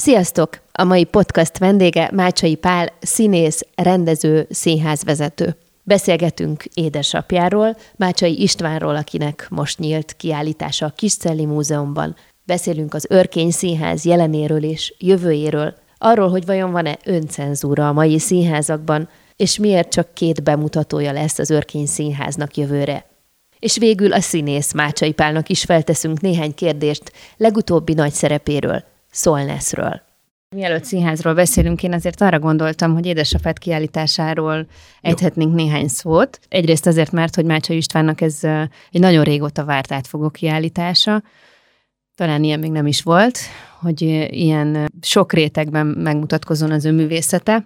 Sziasztok! A mai podcast vendége Mácsai Pál, színész, rendező, színházvezető. Beszélgetünk édesapjáról, Mácsai Istvánról, akinek most nyílt kiállítása a Kiscelli Múzeumban. Beszélünk az Örkény Színház jelenéről és jövőjéről, arról, hogy vajon van-e öncenzúra a mai színházakban, és miért csak két bemutatója lesz az Örkény Színháznak jövőre. És végül a színész Mácsai Pálnak is felteszünk néhány kérdést legutóbbi nagy szerepéről, Szolneszről. Mielőtt színházról beszélünk, én azért arra gondoltam, hogy édesapád kiállításáról ejthetnénk néhány szót. Egyrészt azért, mert hogy Mácsai Istvánnak ez egy nagyon régóta várt átfogó kiállítása. Talán ilyen még nem is volt, hogy ilyen sok rétegben megmutatkozon az ő művészete.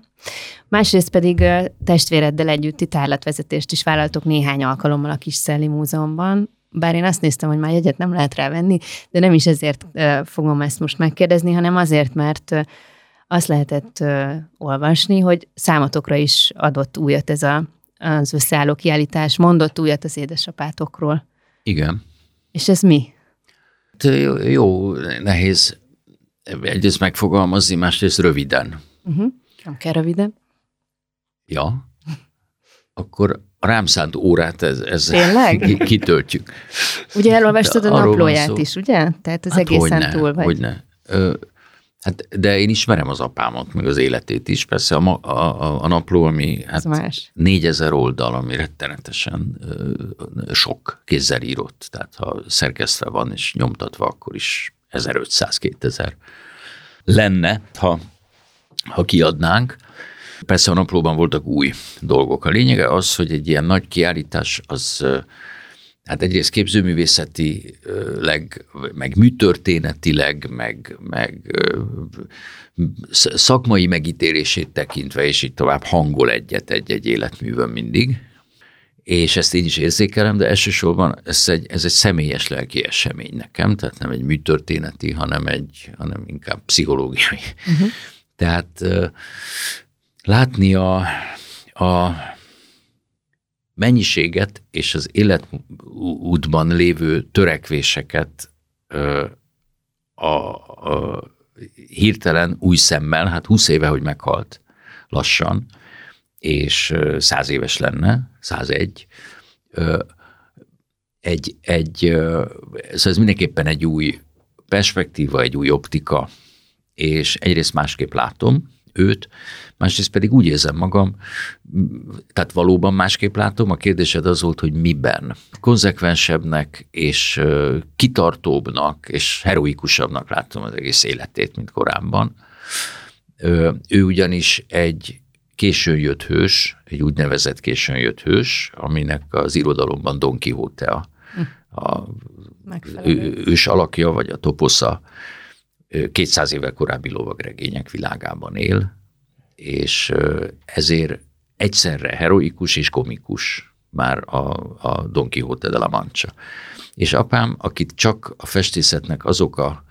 Másrészt pedig testvéreddel együtt itt állatvezetést is vállaltok néhány alkalommal a Kis Szelli Múzeumban, bár én azt néztem, hogy már jegyet nem lehet rá venni, de nem is ezért fogom ezt most megkérdezni, hanem azért, mert azt lehetett olvasni, hogy számotokra is adott újat ez a, az összeálló kiállítás, mondott újat az édesapátokról. Igen. És ez mi? Jó, jó nehéz egyrészt megfogalmazni, másrészt röviden. Uh-huh. Nem kell röviden. Ja. Akkor a rám szánt órát ez, ez Tényleg? kitöltjük. Ugye elolvastad a naplóját is, ugye? Tehát az hát egészen hogyne, túl vagy. Hogyne. Ö, hát, de én ismerem az apámat, meg az életét is. Persze a, a, a napló, ami hát más. 4000 oldal, ami rettenetesen ö, sok kézzel írott. Tehát ha szerkesztve van és nyomtatva, akkor is 1500-2000 lenne, ha, ha kiadnánk. Persze a naplóban voltak új dolgok. A lényege az, hogy egy ilyen nagy kiállítás az hát egyrészt képzőművészetileg, meg műtörténetileg, meg, meg szakmai megítélését tekintve, és így tovább hangol egyet egy-egy életművön mindig. És ezt én is érzékelem, de elsősorban ez egy, ez egy személyes lelki esemény nekem, tehát nem egy műtörténeti, hanem egy, hanem inkább pszichológiai. Uh-huh. Tehát látni a, a mennyiséget és az életútban lévő törekvéseket a, a hirtelen új szemmel, hát 20 éve, hogy meghalt lassan, és száz éves lenne, 101, egy, egy, szóval ez mindenképpen egy új perspektíva, egy új optika, és egyrészt másképp látom, őt, másrészt pedig úgy érzem magam, tehát valóban másképp látom, a kérdésed az volt, hogy miben. Konzekvensebbnek és kitartóbbnak és heroikusabbnak látom az egész életét, mint korábban. Ő ugyanis egy későn jött hős, egy úgynevezett későn jött hős, aminek az irodalomban Don Quixote a, a ő, ős alakja, vagy a toposza, 200 éve korábbi lovagregények világában él, és ezért egyszerre heroikus és komikus már a, a Don Quixote de la Mancha. És apám, akit csak a festészetnek azok a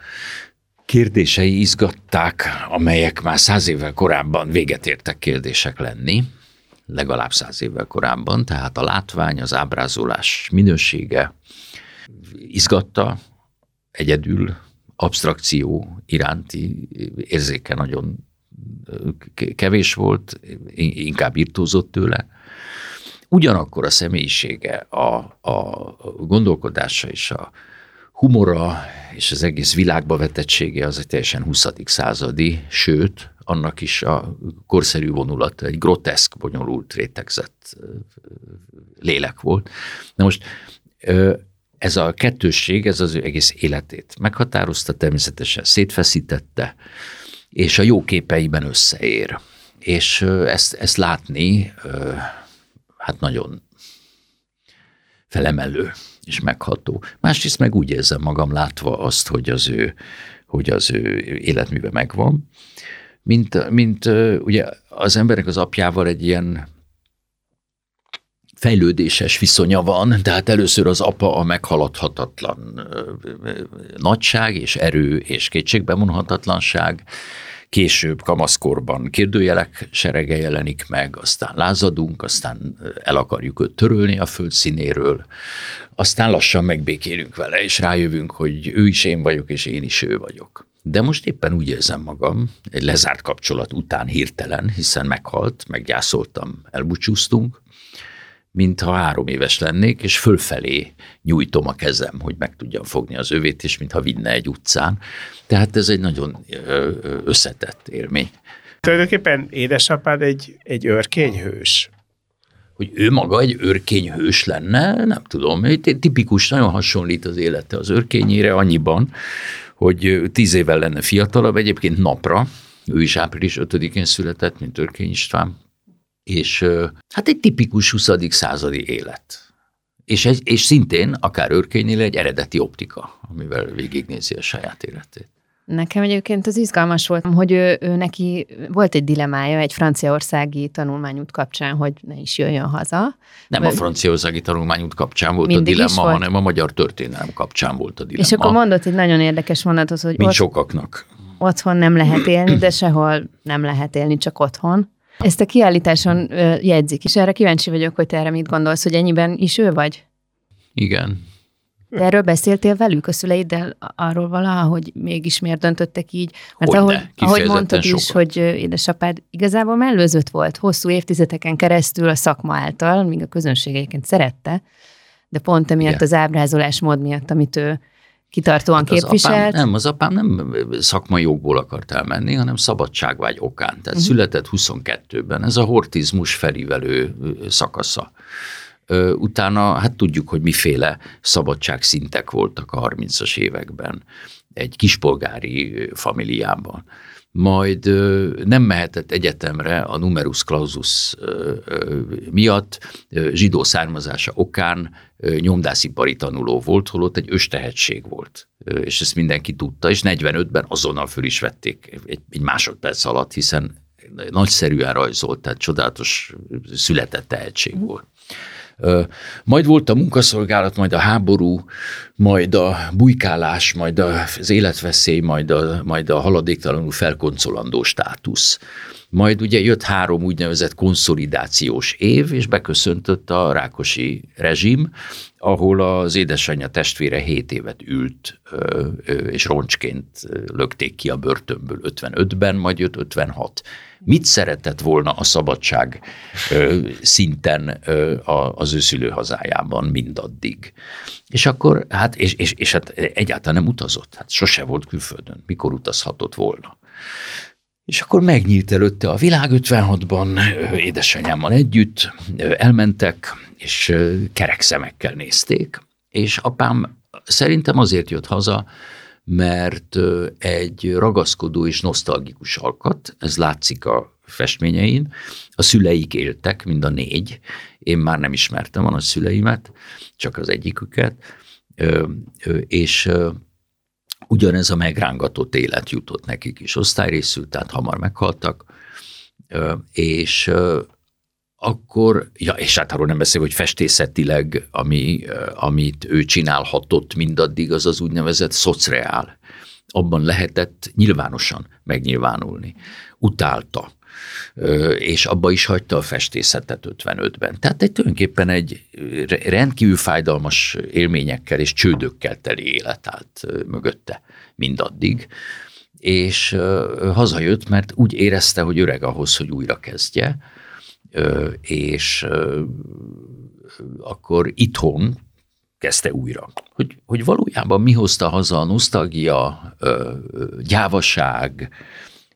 kérdései izgatták, amelyek már száz évvel korábban véget értek kérdések lenni, legalább száz évvel korábban, tehát a látvány, az ábrázolás minősége izgatta egyedül, abstrakció iránti érzéke nagyon kevés volt, inkább írtózott tőle. Ugyanakkor a személyisége, a, a gondolkodása és a humora és az egész világba vetettsége az egy teljesen 20. századi, sőt, annak is a korszerű vonulat egy groteszk, bonyolult, rétegzett lélek volt. Na most ez a kettősség, ez az ő egész életét meghatározta, természetesen szétfeszítette, és a jó képeiben összeér. És ezt, ezt látni, hát nagyon felemelő és megható. Másrészt meg úgy érzem magam látva azt, hogy az ő, hogy az ő életműve megvan, mint, mint ugye az emberek az apjával egy ilyen fejlődéses viszonya van, tehát először az apa a meghaladhatatlan nagyság és erő és kétségbevonhatatlanság, később kamaszkorban kérdőjelek serege jelenik meg, aztán lázadunk, aztán el akarjuk őt törölni a föld színéről, aztán lassan megbékélünk vele, és rájövünk, hogy ő is én vagyok, és én is ő vagyok. De most éppen úgy érzem magam, egy lezárt kapcsolat után hirtelen, hiszen meghalt, meggyászoltam, elbúcsúztunk, mintha három éves lennék, és fölfelé nyújtom a kezem, hogy meg tudjam fogni az övét, és mintha vinne egy utcán. Tehát ez egy nagyon összetett élmény. Tulajdonképpen édesapád egy, egy örkényhős. Hogy ő maga egy örkényhős lenne, nem tudom. Tipikus, nagyon hasonlít az élete az örkényére annyiban, hogy tíz évvel lenne fiatalabb, egyébként napra, ő is április 5-én született, mint Örkény István, és hát egy tipikus 20. századi élet. És, egy, és szintén, akár őrkénynél egy eredeti optika, amivel végignézi a saját életét. Nekem egyébként az izgalmas volt, hogy ő, ő neki volt egy dilemája egy franciaországi tanulmányút kapcsán, hogy ne is jöjjön haza. Nem a franciaországi tanulmányút kapcsán volt Mindig a dilemma, volt? hanem a magyar történelem kapcsán volt a dilemma. És akkor mondott egy nagyon érdekes mondatot, hogy Mint ott, sokaknak. Otthon nem lehet élni, de sehol nem lehet élni, csak otthon. Ezt a kiállításon jegyzik, és erre kíváncsi vagyok, hogy te erre mit gondolsz, hogy ennyiben is ő vagy? Igen. De erről beszéltél velük a szüleiddel arról valaha, hogy mégis miért döntöttek így? Mert Hogyne, ahogy, ahogy mondtad sokat. is, hogy édesapád igazából mellőzött volt hosszú évtizedeken keresztül a szakma által, míg a közönség egyébként szerette, de pont emiatt Igen. az ábrázolás mód miatt, amit ő kitartóan hát képviselt. Apám, nem, az apám nem szakmai jogból akart elmenni, hanem szabadságvágy okán. Tehát uh-huh. született 22-ben. Ez a hortizmus felívelő szakasza. Utána, hát tudjuk, hogy miféle szabadságszintek voltak a 30-as években egy kispolgári familiában majd nem mehetett egyetemre a numerus clausus miatt, zsidó származása okán nyomdászipari tanuló volt, holott egy östehetség volt. És ezt mindenki tudta, és 45-ben azonnal föl is vették egy, egy másodperc alatt, hiszen nagyszerűen rajzolt, tehát csodálatos született tehetség volt. Majd volt a munkaszolgálat, majd a háború, majd a bujkálás, majd az életveszély, majd a, majd a haladéktalanul felkoncolandó státusz. Majd ugye jött három úgynevezett konszolidációs év, és beköszöntött a rákosi rezsim, ahol az édesanyja testvére 7 évet ült, és roncsként lökték ki a börtönből 55-ben, majd jött 56 mit szeretett volna a szabadság szinten az ő szülőhazájában mindaddig. És akkor, hát, és, és, és hát egyáltalán nem utazott, hát sose volt külföldön, mikor utazhatott volna. És akkor megnyílt előtte a világ 56-ban, édesanyámmal együtt, elmentek, és kerek szemekkel nézték, és apám szerintem azért jött haza, mert egy ragaszkodó és nosztalgikus alkat, ez látszik a festményein, a szüleik éltek, mind a négy, én már nem ismertem a nagyszüleimet, csak az egyiküket, és ugyanez a megrángatott élet jutott nekik is osztályrészül, tehát hamar meghaltak, és akkor, ja, és hát arról nem beszél, hogy festészetileg, ami, amit ő csinálhatott mindaddig, az az úgynevezett szocreál. Abban lehetett nyilvánosan megnyilvánulni. Utálta és abba is hagyta a festészetet 55-ben. Tehát egy tulajdonképpen egy rendkívül fájdalmas élményekkel és csődökkel teli élet állt mögötte mindaddig, és hazajött, mert úgy érezte, hogy öreg ahhoz, hogy újra kezdje, és akkor itthon kezdte újra. Hogy, hogy valójában mi hozta haza a nosztalgia, gyávaság,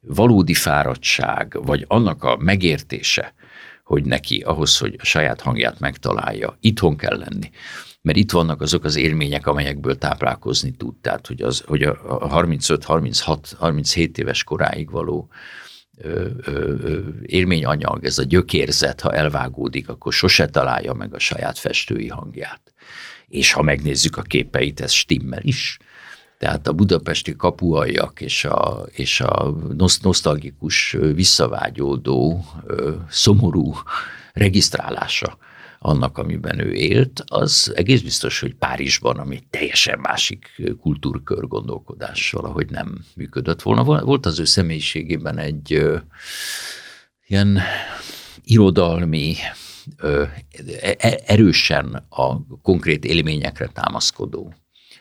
valódi fáradtság, vagy annak a megértése, hogy neki ahhoz, hogy a saját hangját megtalálja, itthon kell lenni. Mert itt vannak azok az élmények, amelyekből táplálkozni tud. Tehát, hogy, az, hogy a 35, 36, 37 éves koráig való ö, ö, élményanyag, ez a gyökérzet, ha elvágódik, akkor sose találja meg a saját festői hangját. És ha megnézzük a képeit, ez stimmel is. Tehát a budapesti kapuajak és a, és a nosztalgikus, visszavágyódó, szomorú regisztrálása annak, amiben ő élt, az egész biztos, hogy Párizsban, ami teljesen másik kultúrkör gondolkodás valahogy nem működött volna. Volt az ő személyiségében egy ilyen irodalmi, e, e, erősen a konkrét élményekre támaszkodó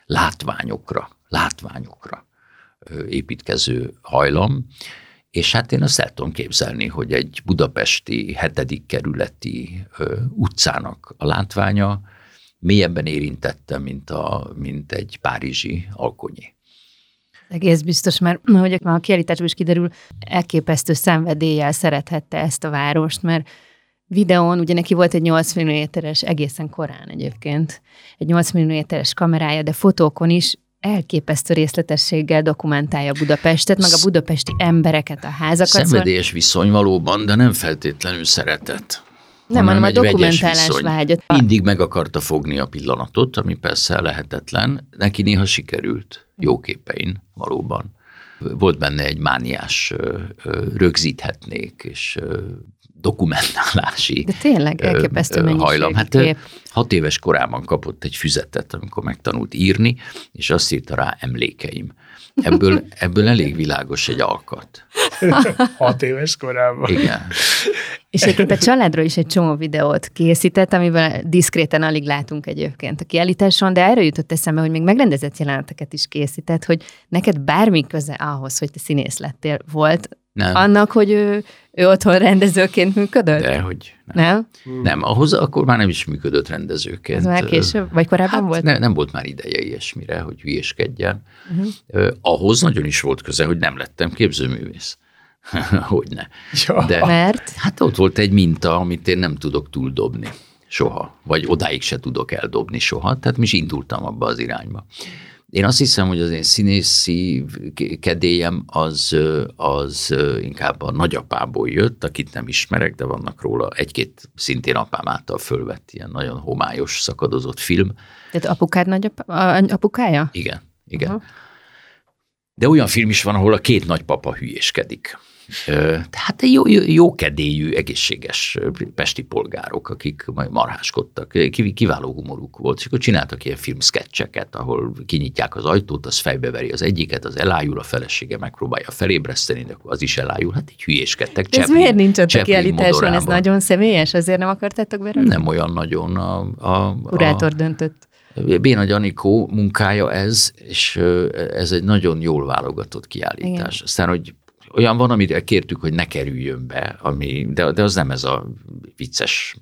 látványokra, látványokra építkező hajlam, és hát én azt el tudom képzelni, hogy egy budapesti hetedik kerületi utcának a látványa mélyebben érintette, mint, a, mint egy párizsi alkonyi. Egész biztos, mert ahogy a kiállításból is kiderül, elképesztő szenvedéllyel szerethette ezt a várost, mert videón, ugye neki volt egy 8 mm-es, egészen korán egyébként, egy 8 mm-es kamerája, de fotókon is elképesztő részletességgel dokumentálja Budapestet, meg a budapesti embereket, a házakat. Szóval- Szenvedélyes viszony valóban, de nem feltétlenül szeretett. Nem, hanem a dokumentálás vágyat. Mindig meg akarta fogni a pillanatot, ami persze lehetetlen. Neki néha sikerült jó képein valóban. Volt benne egy mániás rögzíthetnék, és dokumentálási De tényleg elképesztő hajlam. Hát kép. hat éves korában kapott egy füzetet, amikor megtanult írni, és azt írta rá emlékeim. Ebből, ebből elég világos egy alkat. Hat éves korában. Igen. És egyébként a családról is egy csomó videót készített, amiben diszkréten alig látunk egyébként a kiállításon, de erről jutott eszembe, hogy még megrendezett jeleneteket is készített, hogy neked bármi köze ahhoz, hogy te színész lettél, volt nem. annak, hogy ő, ő otthon rendezőként működött? De, hogy nem. Nem? Nem, ahhoz akkor már nem is működött rendezőként. Ez már később, vagy korábban hát volt? Ne, nem volt már ideje ilyesmire, hogy hülyéskedjen. Uh-huh. Uh, ahhoz nagyon is volt köze, hogy nem lettem képzőművész. hogy ne. Ja. De, Mert? Hát ott volt egy minta, amit én nem tudok túldobni soha, vagy odáig se tudok eldobni soha, tehát mi is indultam abba az irányba. Én azt hiszem, hogy az én színészi kedélyem az, az inkább a nagyapából jött, akit nem ismerek, de vannak róla egy-két szintén apám által fölvett ilyen nagyon homályos, szakadozott film. Tehát apukád nagyapa, apukája? Igen, igen. Uh-huh. De olyan film is van, ahol a két nagypapa hülyéskedik. Tehát jó, jó, jó kedélyű, egészséges pesti polgárok, akik majd marháskodtak. Kiváló humoruk volt, és akkor csináltak ilyen filmsketcheket, ahol kinyitják az ajtót, az fejbeveri az egyiket, az elájul, a felesége megpróbálja felébreszteni, de az is elájul. Hát így hülyéskedtek. ez miért nincs ott a kiállításon? Ez nagyon személyes? Azért nem akartátok berakni? Nem olyan nagyon. A, a, Kurátor a, döntött. Béna Gyanikó munkája ez, és ez egy nagyon jól válogatott kiállítás. Igen. Aztán, hogy olyan van, amire kértük, hogy ne kerüljön be, ami, de, de az nem ez a vicces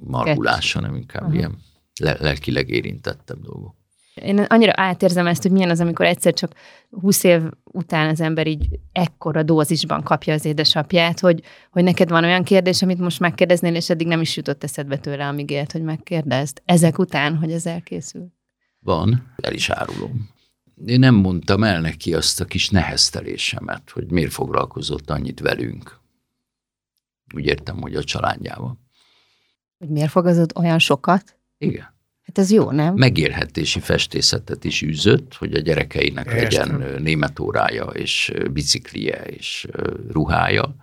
margulás, hanem inkább uh-huh. ilyen le, lelkileg érintettebb dolgok. Én annyira átérzem ezt, hogy milyen az, amikor egyszer csak 20 év után az ember így ekkora dózisban kapja az édesapját, hogy, hogy neked van olyan kérdés, amit most megkérdeznél, és eddig nem is jutott eszedbe tőle, amíg élt, hogy megkérdezd. Ezek után, hogy ez elkészül. Van, el is árulom én nem mondtam el neki azt a kis neheztelésemet, hogy miért foglalkozott annyit velünk. Úgy értem, hogy a családjával. Hogy miért fogazott olyan sokat? Igen. Hát ez jó, nem? Megélhetési festészetet is űzött, hogy a gyerekeinek Értem. legyen német órája, és biciklije, és ruhája,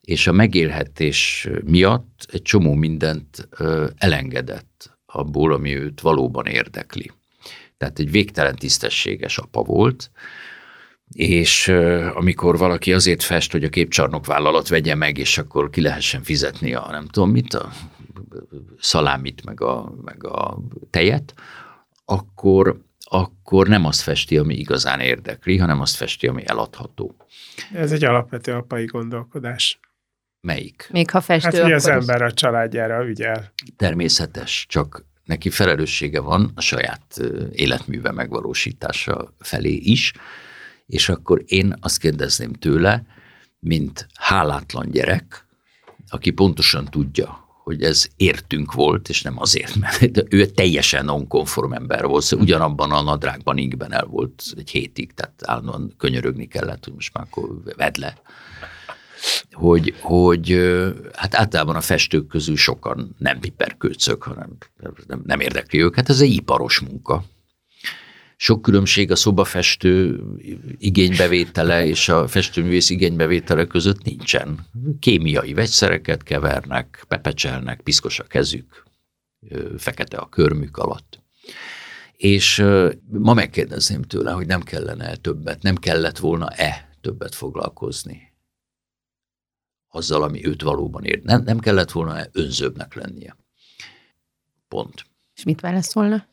és a megélhetés miatt egy csomó mindent elengedett abból, ami őt valóban érdekli. Tehát egy végtelen tisztességes apa volt, és amikor valaki azért fest, hogy a képcsarnok vállalat vegye meg, és akkor ki lehessen fizetni a nem tudom mit, a szalámit, meg a, meg a tejet, akkor, akkor nem azt festi, ami igazán érdekli, hanem azt festi, ami eladható. Ez egy alapvető apai gondolkodás. Melyik? Még ha festő, hát, hogy az ember a családjára ügyel. Természetes, csak neki felelőssége van a saját életműve megvalósítása felé is, és akkor én azt kérdezném tőle, mint hálátlan gyerek, aki pontosan tudja, hogy ez értünk volt, és nem azért, mert ő teljesen nonkonform ember volt, szóval ugyanabban a nadrágban, ingben el volt egy hétig, tehát állandóan könyörögni kellett, hogy most már akkor vedd le. Hogy, hogy hát általában a festők közül sokan nem piperkőcök, hanem nem, nem érdekli őket, ez egy iparos munka. Sok különbség a szobafestő igénybevétele és a festőművész igénybevétele között nincsen. Kémiai vegyszereket kevernek, pepecselnek, piszkos a kezük, fekete a körmük alatt. És ma megkérdezném tőle, hogy nem kellene többet, nem kellett volna-e többet foglalkozni azzal, ami őt valóban ér. Nem, nem kellett volna önzőbbnek lennie. Pont. És mit válaszolna?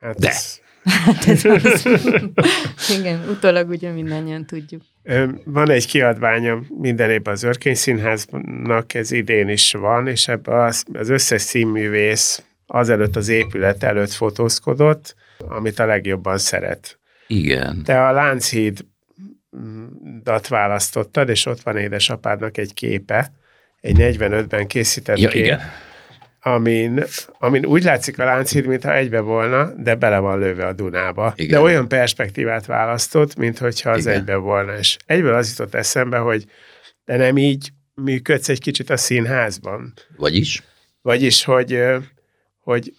Hát De. Hát ez az. Igen, utólag ugye mindannyian tudjuk. Van egy kiadványom minden évben az Örkény Színháznak, ez idén is van, és ebben az, az összes színművész azelőtt az épület előtt fotózkodott, amit a legjobban szeret. Igen. Te a Lánchíd dat választottad, és ott van édesapádnak egy képe, egy 45-ben készített ja, kép, igen. Amin, amin úgy látszik a Lánchíd, mintha egybe volna, de bele van lőve a Dunába. Igen. De olyan perspektívát választott, mintha az igen. egybe volna. És egyből az jutott eszembe, hogy de nem így működsz egy kicsit a színházban. Vagyis? Vagyis, hogy, hogy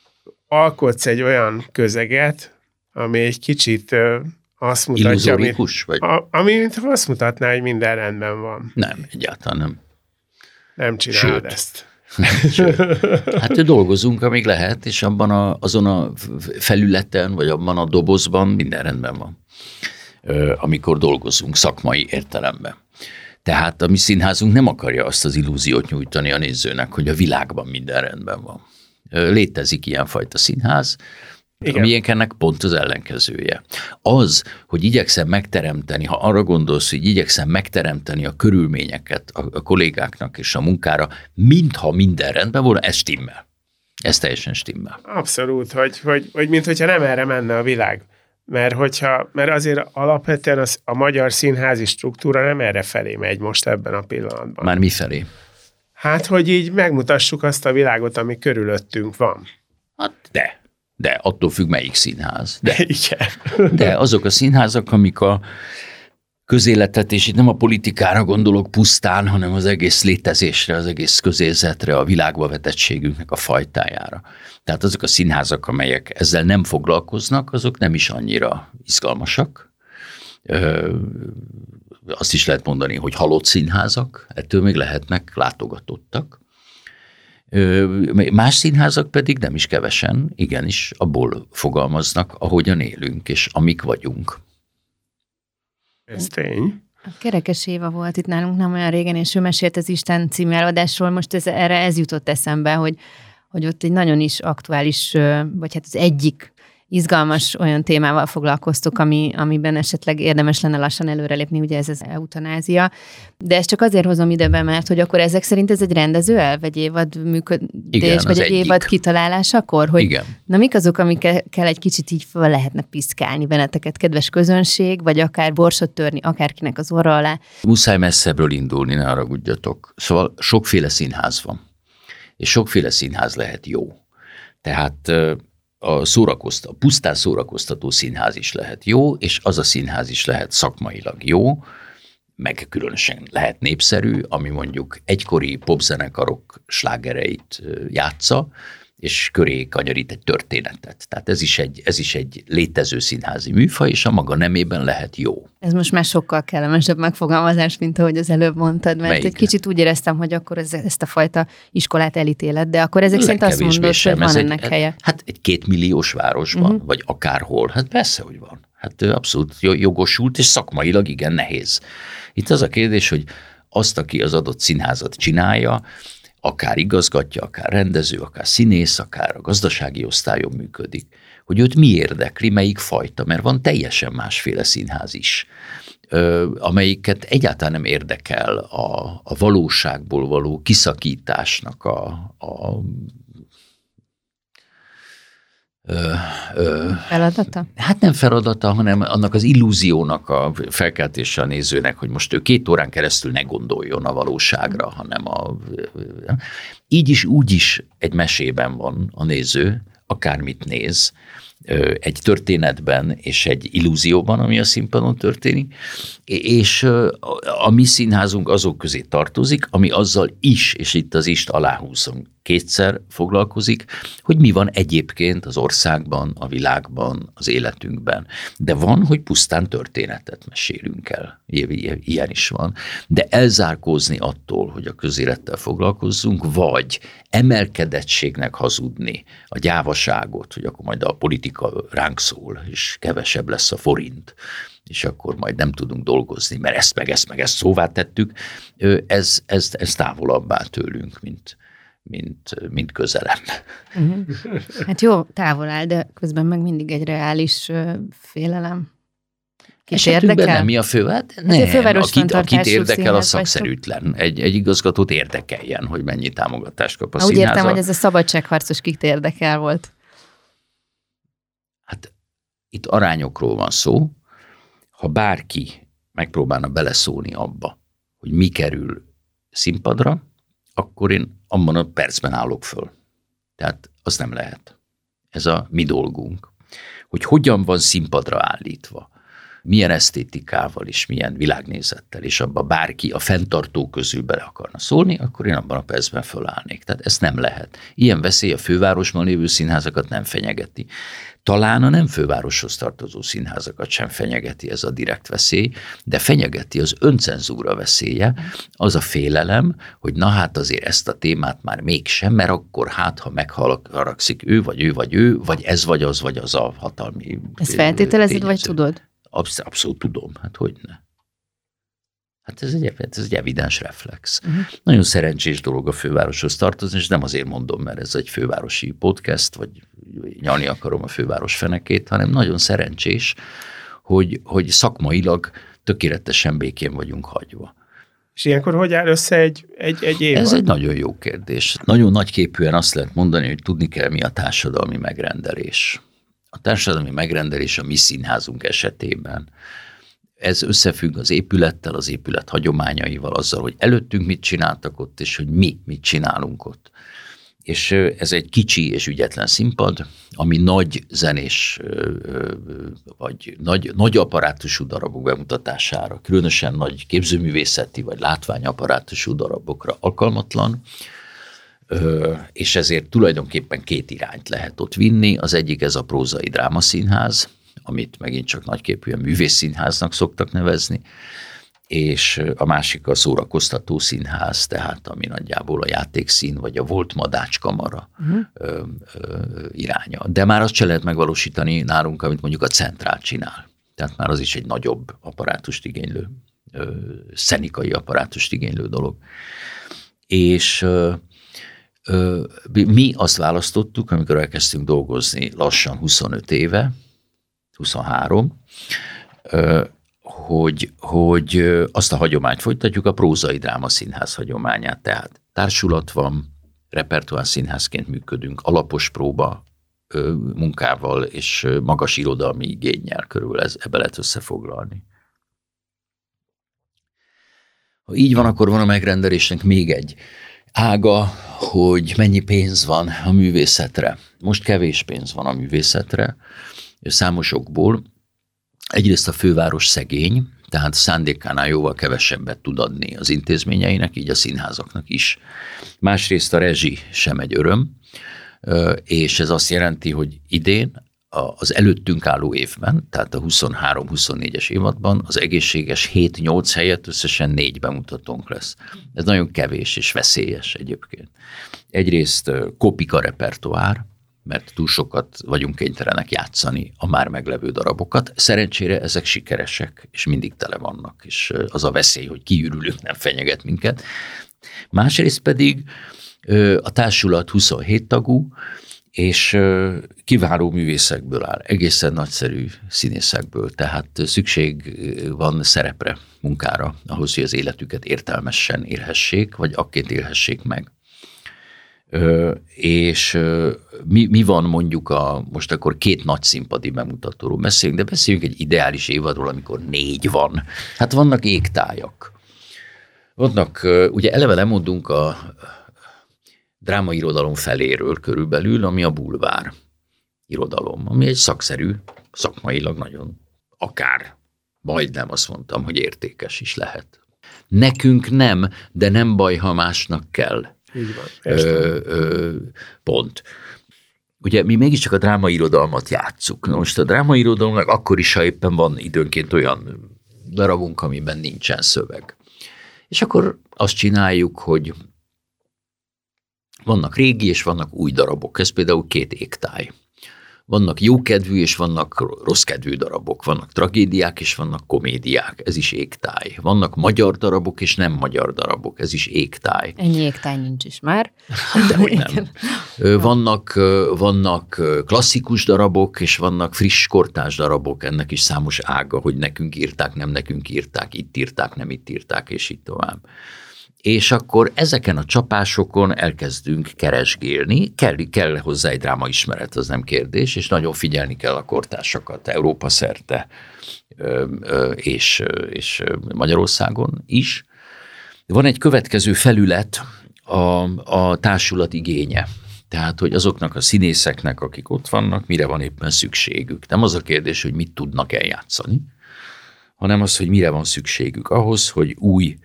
alkotsz egy olyan közeget, ami egy kicsit azt mutatja, ami, vagy? A, ami mint azt mutatná, hogy minden rendben van. Nem, egyáltalán nem. Nem csinálod Sőt. ezt. Hát dolgozunk, amíg lehet, és abban a, azon a felületen, vagy abban a dobozban minden rendben van. Amikor dolgozunk szakmai értelemben. Tehát a mi színházunk nem akarja azt az illúziót nyújtani a nézőnek, hogy a világban minden rendben van. Létezik ilyenfajta színház, igen. Ami ennek pont az ellenkezője. Az, hogy igyekszem megteremteni, ha arra gondolsz, hogy igyekszem megteremteni a körülményeket a, a kollégáknak és a munkára, mintha minden rendben volna, ez stimmel. Ez teljesen stimmel. Abszolút, hogy, hogy, hogy mint hogyha nem erre menne a világ. Mert, hogyha, mert azért alapvetően az, a magyar színházi struktúra nem erre felé megy most ebben a pillanatban. Már mi felé? Hát, hogy így megmutassuk azt a világot, ami körülöttünk van. Hát de, de attól függ, melyik színház. De, Igen. de azok a színházak, amik a közéletet, és itt nem a politikára gondolok pusztán, hanem az egész létezésre, az egész közérzetre, a világba vetettségünknek a fajtájára. Tehát azok a színházak, amelyek ezzel nem foglalkoznak, azok nem is annyira izgalmasak. Ö, azt is lehet mondani, hogy halott színházak, ettől még lehetnek látogatottak. Más színházak pedig nem is kevesen, igenis, abból fogalmaznak, ahogyan élünk, és amik vagyunk. Ez tény. A Kerekes Éva volt itt nálunk nem olyan régen, és ő mesélt az Isten című előadásról, most ez, erre ez jutott eszembe, hogy, hogy ott egy nagyon is aktuális, vagy hát az egyik izgalmas olyan témával foglalkoztuk, ami, amiben esetleg érdemes lenne lassan előrelépni, ugye ez az eutanázia. De ezt csak azért hozom ide be, mert hogy akkor ezek szerint ez egy rendező elv, egy évad működés, Igen, vagy egy egyik. évad kitalálásakor, hogy Igen. na mik azok, amikkel egy kicsit így fel lehetne piszkálni benneteket, kedves közönség, vagy akár borsot törni akárkinek az orra alá. Muszáj messzebbről indulni, ne haragudjatok. Szóval sokféle színház van, és sokféle színház lehet jó. Tehát a szórakoztató, pusztán szórakoztató színház is lehet jó, és az a színház is lehet szakmailag jó, meg különösen lehet népszerű, ami mondjuk egykori popzenekarok slágereit játsza, és köré kanyarít egy történetet. Tehát ez is egy, ez is egy létező színházi műfaj, és a maga nemében lehet jó. Ez most már sokkal kellemesebb megfogalmazás, mint ahogy az előbb mondtad, mert Melyik? egy kicsit úgy éreztem, hogy akkor ez, ezt a fajta iskolát elítéled, de akkor ezek szerint azt mondod, hogy van ennek egy, helye. Hát egy kétmilliós városban, uh-huh. vagy akárhol, hát persze, hogy van. Hát abszolút jogosult, és szakmailag igen nehéz. Itt az a kérdés, hogy azt, aki az adott színházat csinálja, akár igazgatja, akár rendező, akár színész, akár a gazdasági osztályon működik, hogy őt mi érdekli, melyik fajta, mert van teljesen másféle színház is, amelyiket egyáltalán nem érdekel a, a valóságból való kiszakításnak a, a Ö, ö, feladata? Hát nem feladata, hanem annak az illúziónak a felkeltése a nézőnek, hogy most ő két órán keresztül ne gondoljon a valóságra, hanem a... Így is, úgy is egy mesében van a néző, akármit néz, egy történetben és egy illúzióban, ami a színpadon történik, és a mi színházunk azok közé tartozik, ami azzal is, és itt az ist aláhúzom, kétszer foglalkozik, hogy mi van egyébként az országban, a világban, az életünkben. De van, hogy pusztán történetet mesélünk el. Ilyen is van. De elzárkózni attól, hogy a közélettel foglalkozzunk, vagy emelkedettségnek hazudni a gyávaságot, hogy akkor majd a politika ránk szól, és kevesebb lesz a forint, és akkor majd nem tudunk dolgozni, mert ezt meg ezt meg ezt szóvá tettük, ez, ez, ez távolabbá tőlünk, mint, mint, mint közelem. Uh-huh. Hát jó, távol áll, de közben meg mindig egy reális félelem. Kit érdekel? Nem, mi a fő? Hát, hát nem, a főváros akit, akit érdekel, a szakszerűtlen. Egy, egy igazgatót érdekeljen, hogy mennyi támogatást kap a Úgy színháza. értem, hogy ez a szabadságharcos kit érdekel volt. Itt arányokról van szó. Ha bárki megpróbálna beleszólni abba, hogy mi kerül színpadra, akkor én abban a percben állok föl. Tehát az nem lehet. Ez a mi dolgunk. Hogy hogyan van színpadra állítva, milyen esztétikával és milyen világnézettel, és abba bárki a fenntartó közül bele akarna szólni, akkor én abban a percben fölállnék. Tehát ez nem lehet. Ilyen veszély a fővárosban lévő színházakat nem fenyegeti. Talán a nem fővároshoz tartozó színházakat sem fenyegeti ez a direkt veszély, de fenyegeti az öncenzúra veszélye, az a félelem, hogy na hát azért ezt a témát már mégsem, mert akkor hát, ha megharagszik ő, vagy ő, vagy ő, vagy ez, vagy az, vagy az a hatalmi Ezt feltételezed, vagy tudod? Absz- abszolút tudom, hát hogy ne. Hát ez egy, ez egy evidens reflex. Uh-huh. Nagyon szerencsés dolog a fővároshoz tartozni, és nem azért mondom, mert ez egy fővárosi podcast, vagy nyalni akarom a főváros fenekét, hanem nagyon szerencsés, hogy, hogy szakmailag tökéletesen békén vagyunk hagyva. És ilyenkor hogy áll össze egy, egy, egy év? Ez egy nagyon jó kérdés. Nagyon nagyképűen azt lehet mondani, hogy tudni kell, mi a társadalmi megrendelés. A társadalmi megrendelés a mi színházunk esetében ez összefügg az épülettel, az épület hagyományaival, azzal, hogy előttünk mit csináltak ott, és hogy mi mit csinálunk ott. És ez egy kicsi és ügyetlen színpad, ami nagy zenés, vagy nagy, nagy apparátusú darabok bemutatására, különösen nagy képzőművészeti vagy látványapparátusú darabokra alkalmatlan, és ezért tulajdonképpen két irányt lehet ott vinni. Az egyik ez a prózai drámaszínház, amit megint csak nagyképűen művészszínháznak szoktak nevezni, és a másik a szórakoztató színház, tehát ami nagyjából a játékszín, vagy a volt madács kamara uh-huh. ö, ö, iránya. De már azt se lehet megvalósítani nálunk, amit mondjuk a centrál csinál. Tehát már az is egy nagyobb apparátust igénylő, ö, szenikai apparátust igénylő dolog. És ö, ö, mi azt választottuk, amikor elkezdtünk dolgozni lassan 25 éve, 23, hogy, hogy azt a hagyományt folytatjuk, a prózai dráma színház hagyományát, tehát társulat van, repertoár színházként működünk, alapos próba munkával és magas irodalmi igényel körül ez, ebbe lehet összefoglalni. Ha így van, akkor van a megrendelésnek még egy ága, hogy mennyi pénz van a művészetre. Most kevés pénz van a művészetre, számosokból. Egyrészt a főváros szegény, tehát szándékánál jóval kevesebbet tud adni az intézményeinek, így a színházaknak is. Másrészt a rezsi sem egy öröm, és ez azt jelenti, hogy idén az előttünk álló évben, tehát a 23-24-es évadban az egészséges 7-8 helyett összesen négy bemutatónk lesz. Ez nagyon kevés és veszélyes egyébként. Egyrészt kopika repertoár, mert túl sokat vagyunk kénytelenek játszani a már meglevő darabokat. Szerencsére ezek sikeresek, és mindig tele vannak, és az a veszély, hogy kiürülünk, nem fenyeget minket. Másrészt pedig a társulat 27 tagú, és kiváló művészekből áll, egészen nagyszerű színészekből, tehát szükség van szerepre, munkára, ahhoz, hogy az életüket értelmesen élhessék, vagy akként élhessék meg és mi, mi van mondjuk a, most akkor két nagy színpadi bemutatóról beszélünk, de beszéljünk egy ideális évadról, amikor négy van. Hát vannak égtájak. Vannak, ugye eleve lemondunk a drámairodalom feléről körülbelül, ami a bulvár. irodalom, ami egy szakszerű, szakmailag nagyon akár, majdnem azt mondtam, hogy értékes is lehet. Nekünk nem, de nem baj, ha másnak kell. Így van. Ö, ö, pont. Ugye mi mégiscsak a drámairodalmat játsszuk. Na most a drámairodalomnak akkor is, ha éppen van időnként olyan darabunk, amiben nincsen szöveg. És akkor azt csináljuk, hogy vannak régi és vannak új darabok. Ez például két égtáj. Vannak jókedvű és vannak rosszkedvű darabok, vannak tragédiák és vannak komédiák, ez is égtáj. Vannak magyar darabok és nem magyar darabok, ez is égtáj. Ennyi égtáj nincs is már. De hogy nem. Vannak, vannak klasszikus darabok, és vannak friss kortás darabok, ennek is számos ága, hogy nekünk írták, nem nekünk írták, itt írták, nem itt írták, és így tovább és akkor ezeken a csapásokon elkezdünk keresgélni, kell, kell hozzá egy ismeret, az nem kérdés, és nagyon figyelni kell a kortársakat Európa szerte és, és Magyarországon is. Van egy következő felület, a, a társulat igénye. Tehát, hogy azoknak a színészeknek, akik ott vannak, mire van éppen szükségük. Nem az a kérdés, hogy mit tudnak eljátszani, hanem az, hogy mire van szükségük ahhoz, hogy új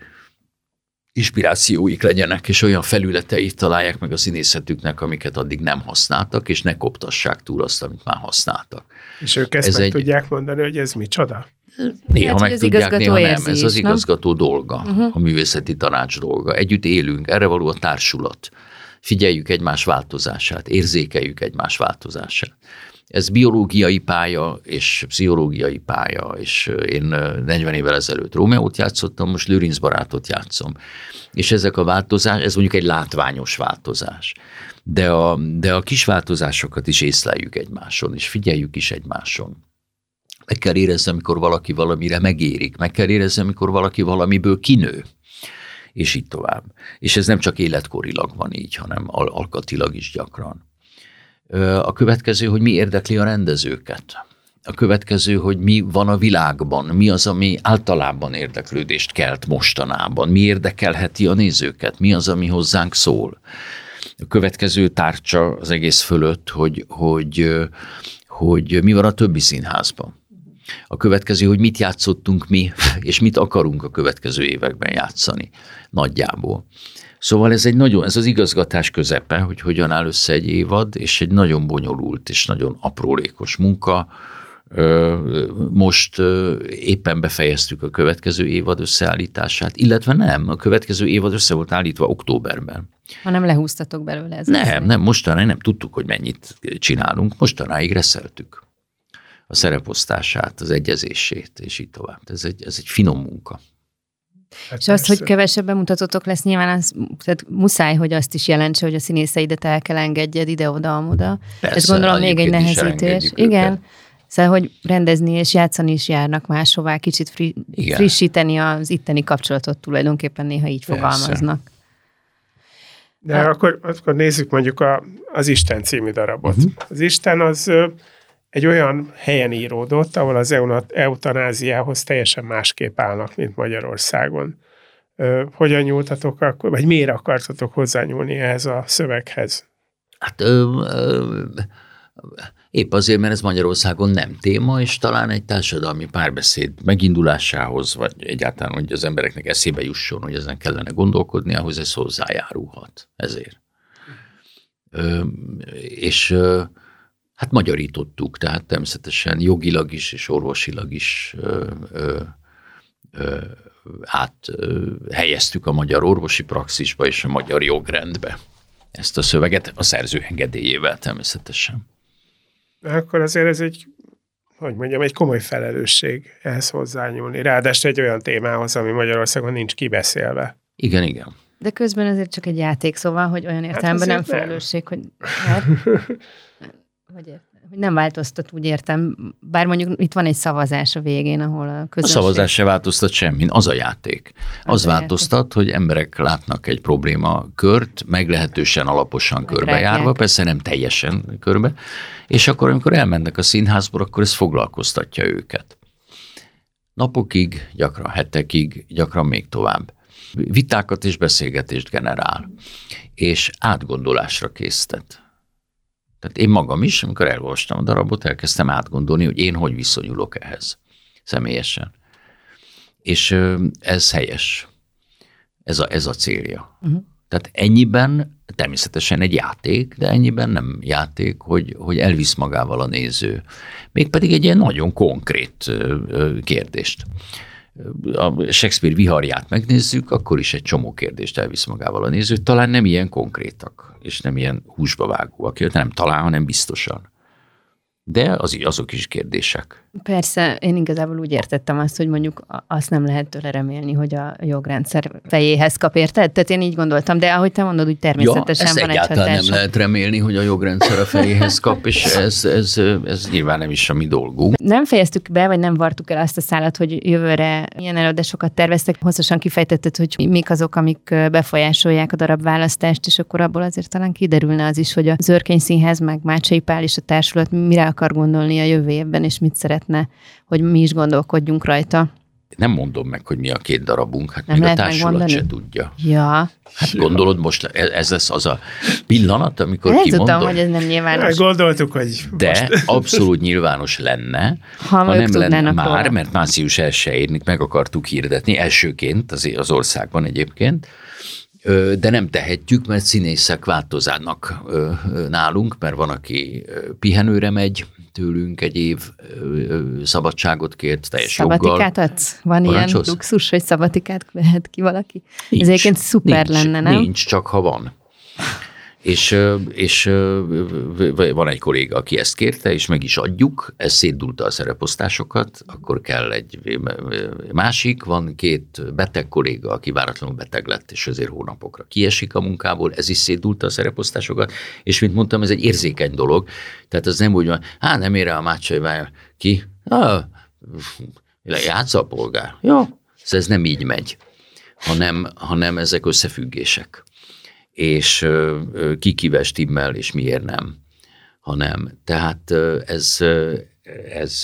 inspirációik legyenek, és olyan felületeit találják meg a színészetüknek, amiket addig nem használtak, és ne koptassák túl azt, amit már használtak. És ők ezt ez meg egy... tudják mondani, hogy ez micsoda? Néha hát, meg tudják, néha nem. Ez az igazgató nem? dolga, uh-huh. a művészeti tanács dolga. Együtt élünk, erre való a társulat. Figyeljük egymás változását, érzékeljük egymás változását. Ez biológiai pálya és pszichológiai pálya, és én 40 évvel ezelőtt Rómeót játszottam, most Lőrinc barátot játszom. És ezek a változás, ez mondjuk egy látványos változás. De a, de a kis változásokat is észleljük egymáson, és figyeljük is egymáson. Meg kell érezni, amikor valaki valamire megérik, meg kell érezni, amikor valaki valamiből kinő és így tovább. És ez nem csak életkorilag van így, hanem al- alkatilag is gyakran. A következő, hogy mi érdekli a rendezőket. A következő, hogy mi van a világban, mi az, ami általában érdeklődést kelt mostanában, mi érdekelheti a nézőket, mi az, ami hozzánk szól. A következő tárcsa az egész fölött, hogy, hogy, hogy mi van a többi színházban. A következő, hogy mit játszottunk mi, és mit akarunk a következő években játszani nagyjából. Szóval ez egy nagyon, ez az igazgatás közepe, hogy hogyan áll össze egy évad, és egy nagyon bonyolult és nagyon aprólékos munka. Most éppen befejeztük a következő évad összeállítását, illetve nem, a következő évad össze volt állítva októberben. Ha nem lehúztatok belőle ez. Nem, nem, mostanáig nem tudtuk, hogy mennyit csinálunk, mostanáig reszeltük a szereposztását, az egyezését, és így tovább. Ez egy, ez egy finom munka. Hát és az, hogy kevesebb bemutatotok lesz, nyilván az, tehát muszáj, hogy azt is jelentse, hogy a színészeidet el kell engedjed ide-oda, amoda. Ez gondolom még egy nehezítés. Igen. Őket. Szóval, hogy rendezni és játszani is járnak máshová, kicsit fri- frissíteni az itteni kapcsolatot tulajdonképpen néha így Persze. fogalmaznak. De hát. akkor, akkor nézzük mondjuk a, az Isten című darabot. Uh-huh. Az Isten az egy olyan helyen íródott, ahol az eutanáziához teljesen másképp állnak, mint Magyarországon. Hogyan nyúltatok akkor, vagy miért akartatok hozzányúlni ehhez a szöveghez? Hát ö, ö, épp azért, mert ez Magyarországon nem téma, és talán egy társadalmi párbeszéd megindulásához, vagy egyáltalán, hogy az embereknek eszébe jusson, hogy ezen kellene gondolkodni, ahhoz ez hozzájárulhat. Ezért. Ö, és ö, Hát magyarítottuk, tehát természetesen jogilag is és orvosilag is ö, ö, ö, át ö, helyeztük a magyar orvosi praxisba és a magyar jogrendbe ezt a szöveget, a szerző engedélyével természetesen. Akkor azért ez egy, hogy mondjam, egy komoly felelősség ehhez hozzányúlni. Ráadásul egy olyan témához, ami Magyarországon nincs kibeszélve. Igen, igen. De közben azért csak egy játék, szóval, hogy olyan hát értelemben hát nem felelősség, hogy hát, hogy, hogy nem változtat, úgy értem. Bár mondjuk itt van egy szavazás a végén, ahol a közönség... A szavazás se változtat semmin, az a játék. Az, az változtat, játék. hogy emberek látnak egy probléma kört, meglehetősen alaposan Meg körbejárva, rágják. persze nem teljesen körbe, és akkor, amikor elmennek a színházba, akkor ez foglalkoztatja őket. Napokig, gyakran hetekig, gyakran még tovább. Vitákat és beszélgetést generál, és átgondolásra késztet Tehát én magam is, amikor elolvastam a darabot, elkezdtem átgondolni, hogy én hogy viszonyulok ehhez személyesen. És ez helyes. Ez a, ez a célja. Uh-huh. Tehát ennyiben természetesen egy játék, de ennyiben nem játék, hogy, hogy elvisz magával a néző. Mégpedig egy ilyen nagyon konkrét kérdést. A Shakespeare viharját megnézzük, akkor is egy csomó kérdést elvisz magával a néző. Talán nem ilyen konkrétak, és nem ilyen húsba vágóak, nem talán, hanem biztosan. De az, azok is kérdések. Persze, én igazából úgy értettem azt, hogy mondjuk azt nem lehet tőle remélni, hogy a jogrendszer fejéhez kap, érted? Tehát én így gondoltam, de ahogy te mondod, úgy természetesen ja, van egy hatása. nem lehet remélni, hogy a jogrendszer a fejéhez kap, és ez, ez, ez nyilván nem is a mi dolgunk. Nem fejeztük be, vagy nem vartuk el azt a szállat, hogy jövőre ilyen előadásokat terveztek, hosszasan kifejtetted, hogy mik azok, amik befolyásolják a darab választást, és akkor abból azért talán kiderülne az is, hogy az Örkény Színház, meg Mácsai Pál és a társulat mire akar gondolni a jövő évben, és mit szeretne, hogy mi is gondolkodjunk rajta. Nem mondom meg, hogy mi a két darabunk, hát nem még a társulat se tudja. Ja. Hát gondolod most, ez lesz az a pillanat, amikor Nem kimondom. tudtam, hogy ez nem nyilvános. Gondoltuk, hogy De most. abszolút nyilvános lenne, ha, ha nem lenne már, róla. mert március 1 meg akartuk hirdetni, elsőként az, az országban egyébként, de nem tehetjük, mert színészek változának nálunk, mert van, aki pihenőre megy, tőlünk egy év szabadságot kért, teljes Szabatikát joggal. adsz? Van Parancsolsz? ilyen luxus, hogy szabatikát vehet ki valaki? Nincs, Ez egyébként szuper nincs, lenne, nem? Nincs, csak ha van. És, és van egy kolléga, aki ezt kérte, és meg is adjuk, ez szétdulta a szereposztásokat, akkor kell egy másik, van két beteg kolléga, aki váratlanul beteg lett, és azért hónapokra kiesik a munkából, ez is szétdulta a szereposztásokat, és mint mondtam, ez egy érzékeny dolog, tehát az nem úgy van, hát nem ére a mácsai ki, ah, a polgár, jó, ez nem így megy, hanem, hanem ezek összefüggések és ki kivel stimmel, és miért nem, hanem. Tehát ez, ez,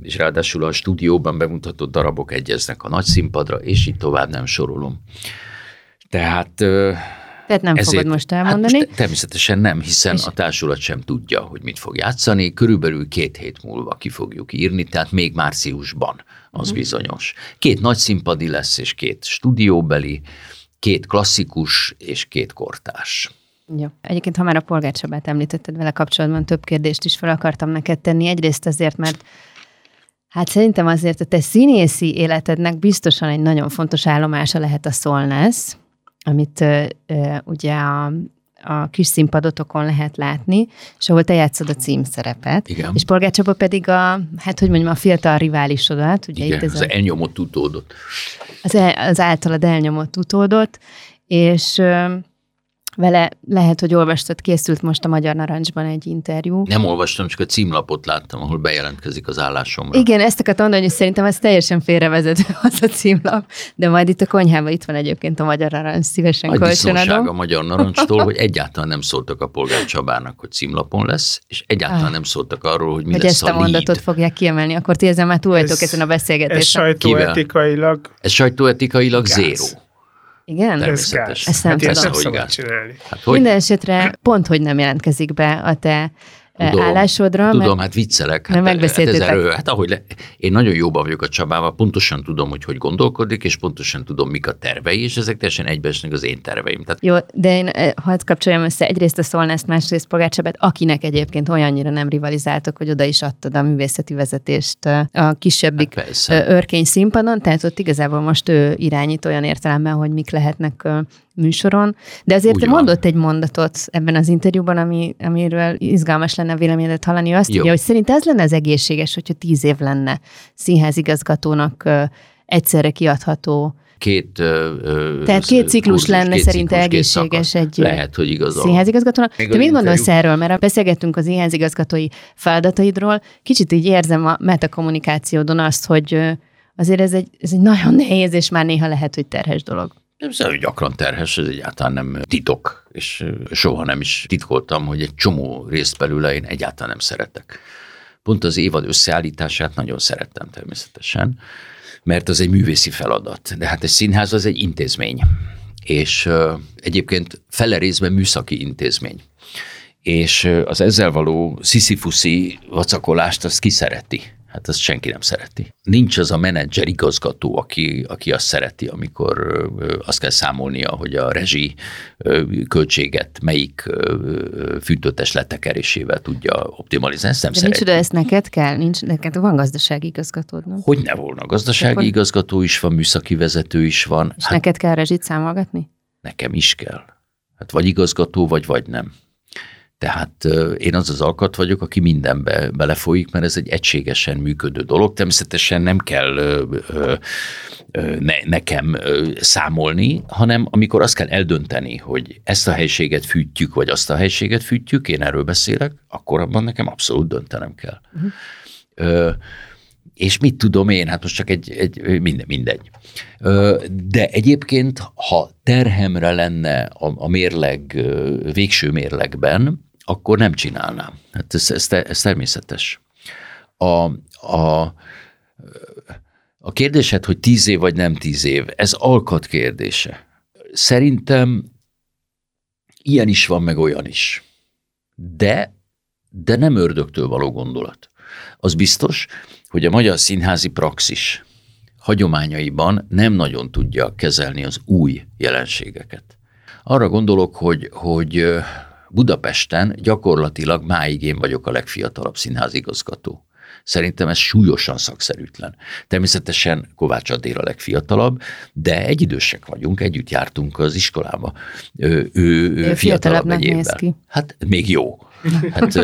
és ráadásul a stúdióban bemutatott darabok egyeznek a nagy színpadra, és így tovább nem sorolom. Tehát tehát nem Ezért, fogod most elmondani? Hát most természetesen nem, hiszen és... a társulat sem tudja, hogy mit fog játszani. Körülbelül két hét múlva ki fogjuk írni, tehát még márciusban, az uh-huh. bizonyos. Két nagy színpadi lesz, és két stúdióbeli, két klasszikus és két kortárs. Ja. Egyébként, ha már a polgárcsabát említetted vele kapcsolatban, több kérdést is fel akartam neked tenni. Egyrészt azért, mert hát szerintem azért a te színészi életednek biztosan egy nagyon fontos állomása lehet a Szolnász, amit uh, ugye a, a kis színpadotokon lehet látni, és ahol te játszod a címszerepet. Igen. És Polgárcsaba pedig a, hát hogy mondjam, a fiatal riválisodat. Ugye Igen, itt ez az a, elnyomott utódot. Az, el, az általad elnyomott utódot, és vele lehet, hogy olvastad, készült most a Magyar Narancsban egy interjú. Nem olvastam, csak a címlapot láttam, ahol bejelentkezik az állásomra. Igen, ezt akartam mondani, hogy szerintem ez teljesen félrevezető az a címlap, de majd itt a konyhában itt van egyébként a Magyar Narancs, szívesen Nagy kölcsönadom. a Magyar Narancstól, hogy egyáltalán nem szóltak a Polgár Csabának, hogy címlapon lesz, és egyáltalán ah. nem szóltak arról, hogy mi hogy lesz ezt a, a mondatot fogják kiemelni, akkor ti ezzel már túl ezen a beszélgetésen. Ez sajtóetikailag? Ez sajtóetikailag zéró. Igen? Természetes. Ezt nem hát tudom. Ezt nem csinálni. Hát, hogy? Minden esetre pont, hogy nem jelentkezik be a te tudom, állásodra. Tudom, hát viccelek. Hát, megbeszéltétek. Hát, erő, hát ahogy le, én nagyon jóban vagyok a Csabával, pontosan tudom, hogy hogy gondolkodik, és pontosan tudom, mik a tervei, és ezek teljesen egybeesnek az én terveim. Tehát... Jó, de én hadd kapcsoljam össze egyrészt a Szolnászt, másrészt Polgár Csabát, akinek egyébként olyannyira nem rivalizáltok, hogy oda is adtad a művészeti vezetést a kisebbik hát örkény színpadon, tehát ott igazából most ő irányít olyan értelemben, hogy mik lehetnek műsoron, de azért te mondott egy mondatot ebben az interjúban, ami, amiről izgalmas lenne véleményedet hallani. Azt Jó. hogy szerint ez lenne az egészséges, hogyha tíz év lenne színházigazgatónak egyszerre kiadható két... Ö, Tehát két ciklus kurzus, lenne két szerint ciklus, egészséges egy Lehet, hogy igaz. színházigazgatónak. Te mit gondolsz erről? Mert beszélgettünk az színházigazgatói feladataidról, kicsit így érzem a metakommunikációdon azt, hogy azért ez egy, ez egy nagyon nehéz, és már néha lehet, hogy terhes dolog. Ez gyakran terhes, ez egyáltalán nem titok, és soha nem is titkoltam, hogy egy csomó részt belőle én egyáltalán nem szeretek. Pont az évad összeállítását nagyon szerettem természetesen, mert az egy művészi feladat. De hát egy színház az egy intézmény, és egyébként fele részben műszaki intézmény és az ezzel való sziszifuszi vacakolást azt kiszereti. Hát azt senki nem szereti. Nincs az a menedzser igazgató, aki, aki azt szereti, amikor azt kell számolnia, hogy a rezsi költséget melyik fűtőtes letekerésével tudja optimalizálni. Ezt nem De szereti. nincs, de ezt neked kell? Nincs, neked van gazdasági igazgatód, nem? Hogy ne volna. Gazdasági Akkor- igazgató is van, műszaki vezető is van. És neked kell rezsit számolgatni? nekem is kell. Hát vagy igazgató, vagy vagy nem. Tehát én az az alkat vagyok, aki mindenbe belefolyik, mert ez egy egységesen működő dolog. Természetesen nem kell ö, ö, ö, ne, nekem számolni, hanem amikor azt kell eldönteni, hogy ezt a helységet fűtjük, vagy azt a helységet fűtjük, én erről beszélek, akkor abban nekem abszolút döntenem kell. Uh-huh. Ö, és mit tudom én, hát most csak egy, egy minden, mindegy. De egyébként, ha terhemre lenne a, a mérleg, végső mérlegben, akkor nem csinálnám. Hát ez, ez, ez természetes. A, a, a kérdésed, hogy tíz év vagy nem tíz év, ez alkat kérdése. Szerintem ilyen is van, meg olyan is. De, de nem ördögtől való gondolat. Az biztos, hogy a magyar színházi praxis hagyományaiban nem nagyon tudja kezelni az új jelenségeket. Arra gondolok, hogy, hogy Budapesten gyakorlatilag máig én vagyok a legfiatalabb színházigazgató. Szerintem ez súlyosan szakszerűtlen. Természetesen Kovács Adél a legfiatalabb, de egyidősek vagyunk, együtt jártunk az iskolába. Ő, ő, ő fiatalabb fiatalabbnak egy évvel. ki. Hát még jó. Hát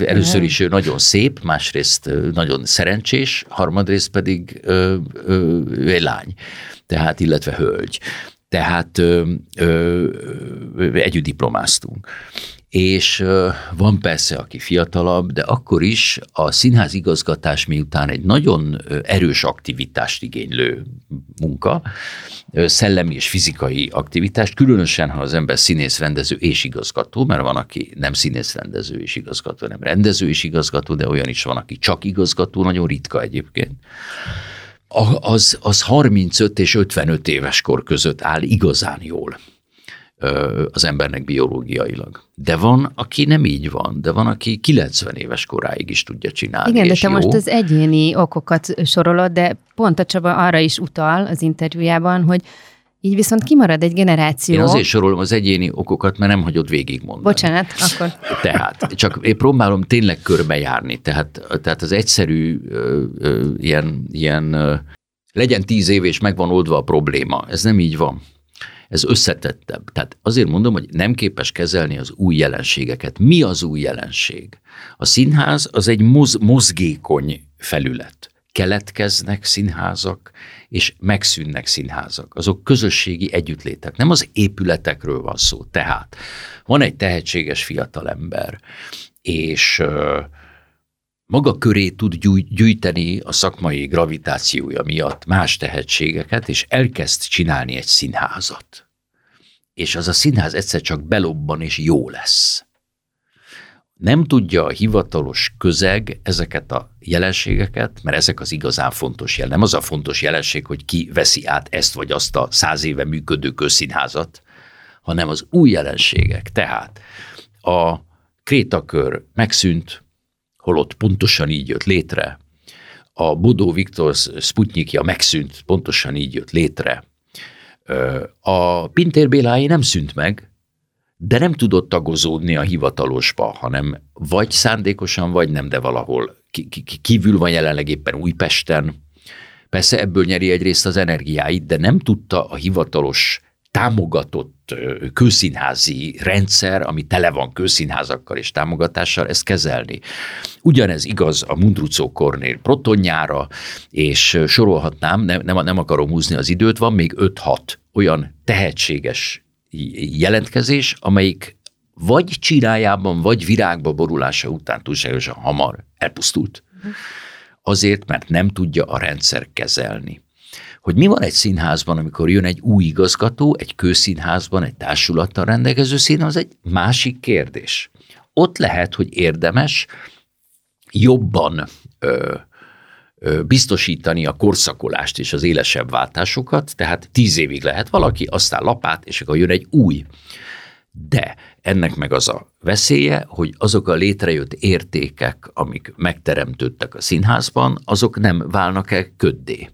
először is ő nagyon szép, másrészt nagyon szerencsés, harmadrészt pedig ő egy lány, tehát illetve hölgy. Tehát ö, ö, együtt diplomáztunk. És van persze, aki fiatalabb, de akkor is a színház igazgatás miután egy nagyon erős aktivitást igénylő munka, szellemi és fizikai aktivitást, különösen, ha az ember színész, rendező és igazgató, mert van, aki nem színész, rendező és igazgató, nem rendező és igazgató, de olyan is van, aki csak igazgató, nagyon ritka egyébként. Az, az 35 és 55 éves kor között áll igazán jól az embernek biológiailag. De van, aki nem így van, de van, aki 90 éves koráig is tudja csinálni. Igen, de te jó. most az egyéni okokat sorolod, de pont a Csaba arra is utal az interjújában, hogy így viszont kimarad egy generáció. Én azért sorolom az egyéni okokat, mert nem hagyod végigmondani. Bocsánat, akkor Tehát, csak én próbálom tényleg körbejárni, tehát, tehát az egyszerű ö, ö, ilyen, ilyen ö, legyen tíz év és megvan oldva a probléma. Ez nem így van. Ez összetettebb. Tehát azért mondom, hogy nem képes kezelni az új jelenségeket. Mi az új jelenség? A színház az egy moz, mozgékony felület. Keletkeznek színházak, és megszűnnek színházak. Azok közösségi együttlétek. Nem az épületekről van szó. Tehát van egy tehetséges fiatalember, és maga köré tud gyűjteni a szakmai gravitációja miatt más tehetségeket, és elkezd csinálni egy színházat. És az a színház egyszer csak belobban, és jó lesz. Nem tudja a hivatalos közeg ezeket a jelenségeket, mert ezek az igazán fontos jel. Nem az a fontos jelenség, hogy ki veszi át ezt vagy azt a száz éve működő közszínházat, hanem az új jelenségek. Tehát a krétakör megszűnt, holott pontosan így jött létre. A Bodó Viktor Sputnikja megszűnt, pontosan így jött létre. A Pintér Béláé nem szűnt meg, de nem tudott tagozódni a hivatalosba, hanem vagy szándékosan, vagy nem, de valahol kívül van jelenleg éppen Újpesten. Persze ebből nyeri egyrészt az energiáit, de nem tudta a hivatalos támogatott kőszínházi rendszer, ami tele van kőszínházakkal és támogatással, ezt kezelni. Ugyanez igaz a Mundrucó Kornél protonjára, és sorolhatnám, nem, nem, nem akarom húzni az időt, van még 5-6 olyan tehetséges jelentkezés, amelyik vagy csirájában, vagy virágba borulása után túlságosan hamar elpusztult. Azért, mert nem tudja a rendszer kezelni. Hogy mi van egy színházban, amikor jön egy új igazgató, egy kőszínházban, egy társulattal rendelkező színház, az egy másik kérdés. Ott lehet, hogy érdemes jobban ö, biztosítani a korszakolást és az élesebb váltásokat, tehát tíz évig lehet valaki, aztán lapát, és akkor jön egy új. De ennek meg az a veszélye, hogy azok a létrejött értékek, amik megteremtődtek a színházban, azok nem válnak el köddé.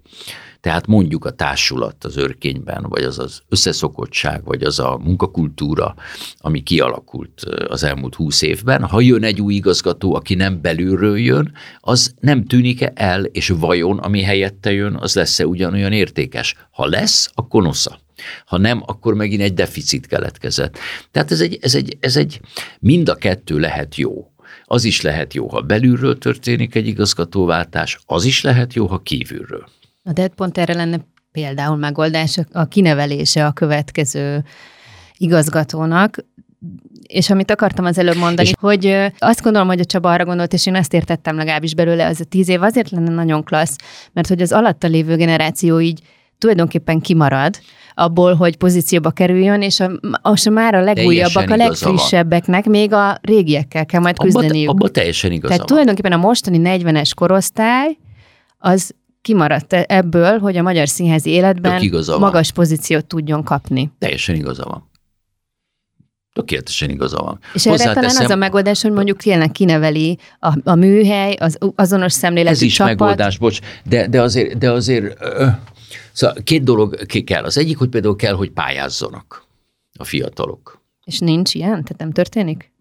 Tehát mondjuk a társulat az örkényben, vagy az az összeszokottság, vagy az a munkakultúra, ami kialakult az elmúlt húsz évben, ha jön egy új igazgató, aki nem belülről jön, az nem tűnik el, és vajon, ami helyette jön, az lesz-e ugyanolyan értékes? Ha lesz, akkor nosza. Ha nem, akkor megint egy deficit keletkezett. Tehát ez egy, ez egy, ez egy mind a kettő lehet jó. Az is lehet jó, ha belülről történik egy igazgatóváltás, az is lehet jó, ha kívülről. De hát pont erre lenne például megoldás a kinevelése a következő igazgatónak, és amit akartam az előbb mondani, és hogy azt gondolom, hogy a Csaba arra gondolt, és én ezt értettem legalábbis belőle, az a tíz év azért lenne nagyon klassz, mert hogy az alatta lévő generáció így tulajdonképpen kimarad abból, hogy pozícióba kerüljön, és a, a, a már a legújabbak, a legfrissebbeknek még a régiekkel kell majd küzdeniük. Abba, abba teljesen igaz. Tehát tulajdonképpen a mostani 40-es korosztály az kimaradt e- ebből, hogy a magyar színházi életben magas pozíciót tudjon kapni. Teljesen igaza van. Tökéletesen igaza van. És erre talán az a megoldás, hogy mondjuk tényleg kineveli a, a műhely, az azonos szemléletű Ez is csapat. megoldás, bocs, de, de azért, de azért ö, szóval két dolog ki kell. Az egyik, hogy például kell, hogy pályázzanak a fiatalok. És nincs ilyen? Tehát nem történik?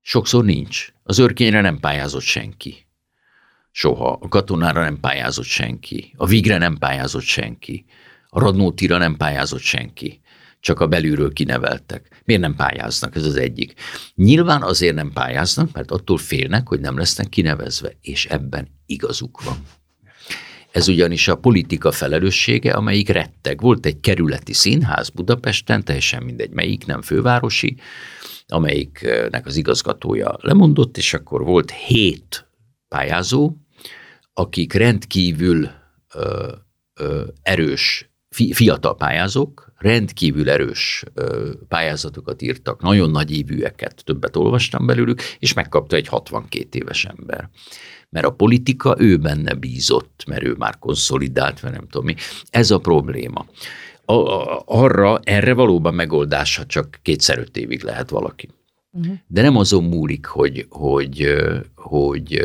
Sokszor nincs. Az örkényre nem pályázott senki. Soha. A katonára nem pályázott senki. A vigre nem pályázott senki. A radnótira nem pályázott senki. Csak a belülről kineveltek. Miért nem pályáznak? Ez az egyik. Nyilván azért nem pályáznak, mert attól félnek, hogy nem lesznek kinevezve, és ebben igazuk van. Ez ugyanis a politika felelőssége, amelyik retteg. Volt egy kerületi színház Budapesten, teljesen mindegy melyik, nem fővárosi, amelyiknek az igazgatója lemondott, és akkor volt hét pályázó, akik rendkívül ö, ö, erős, fi, fiatal pályázók, rendkívül erős ö, pályázatokat írtak, nagyon nagy évűeket, többet olvastam belőlük, és megkapta egy 62 éves ember. Mert a politika ő benne bízott, mert ő már konszolidált, mert nem tudom mi. Ez a probléma. A, a, arra, erre valóban megoldása csak kétszer öt évig lehet valaki. Uh-huh. De nem azon múlik, hogy, hogy, hogy, hogy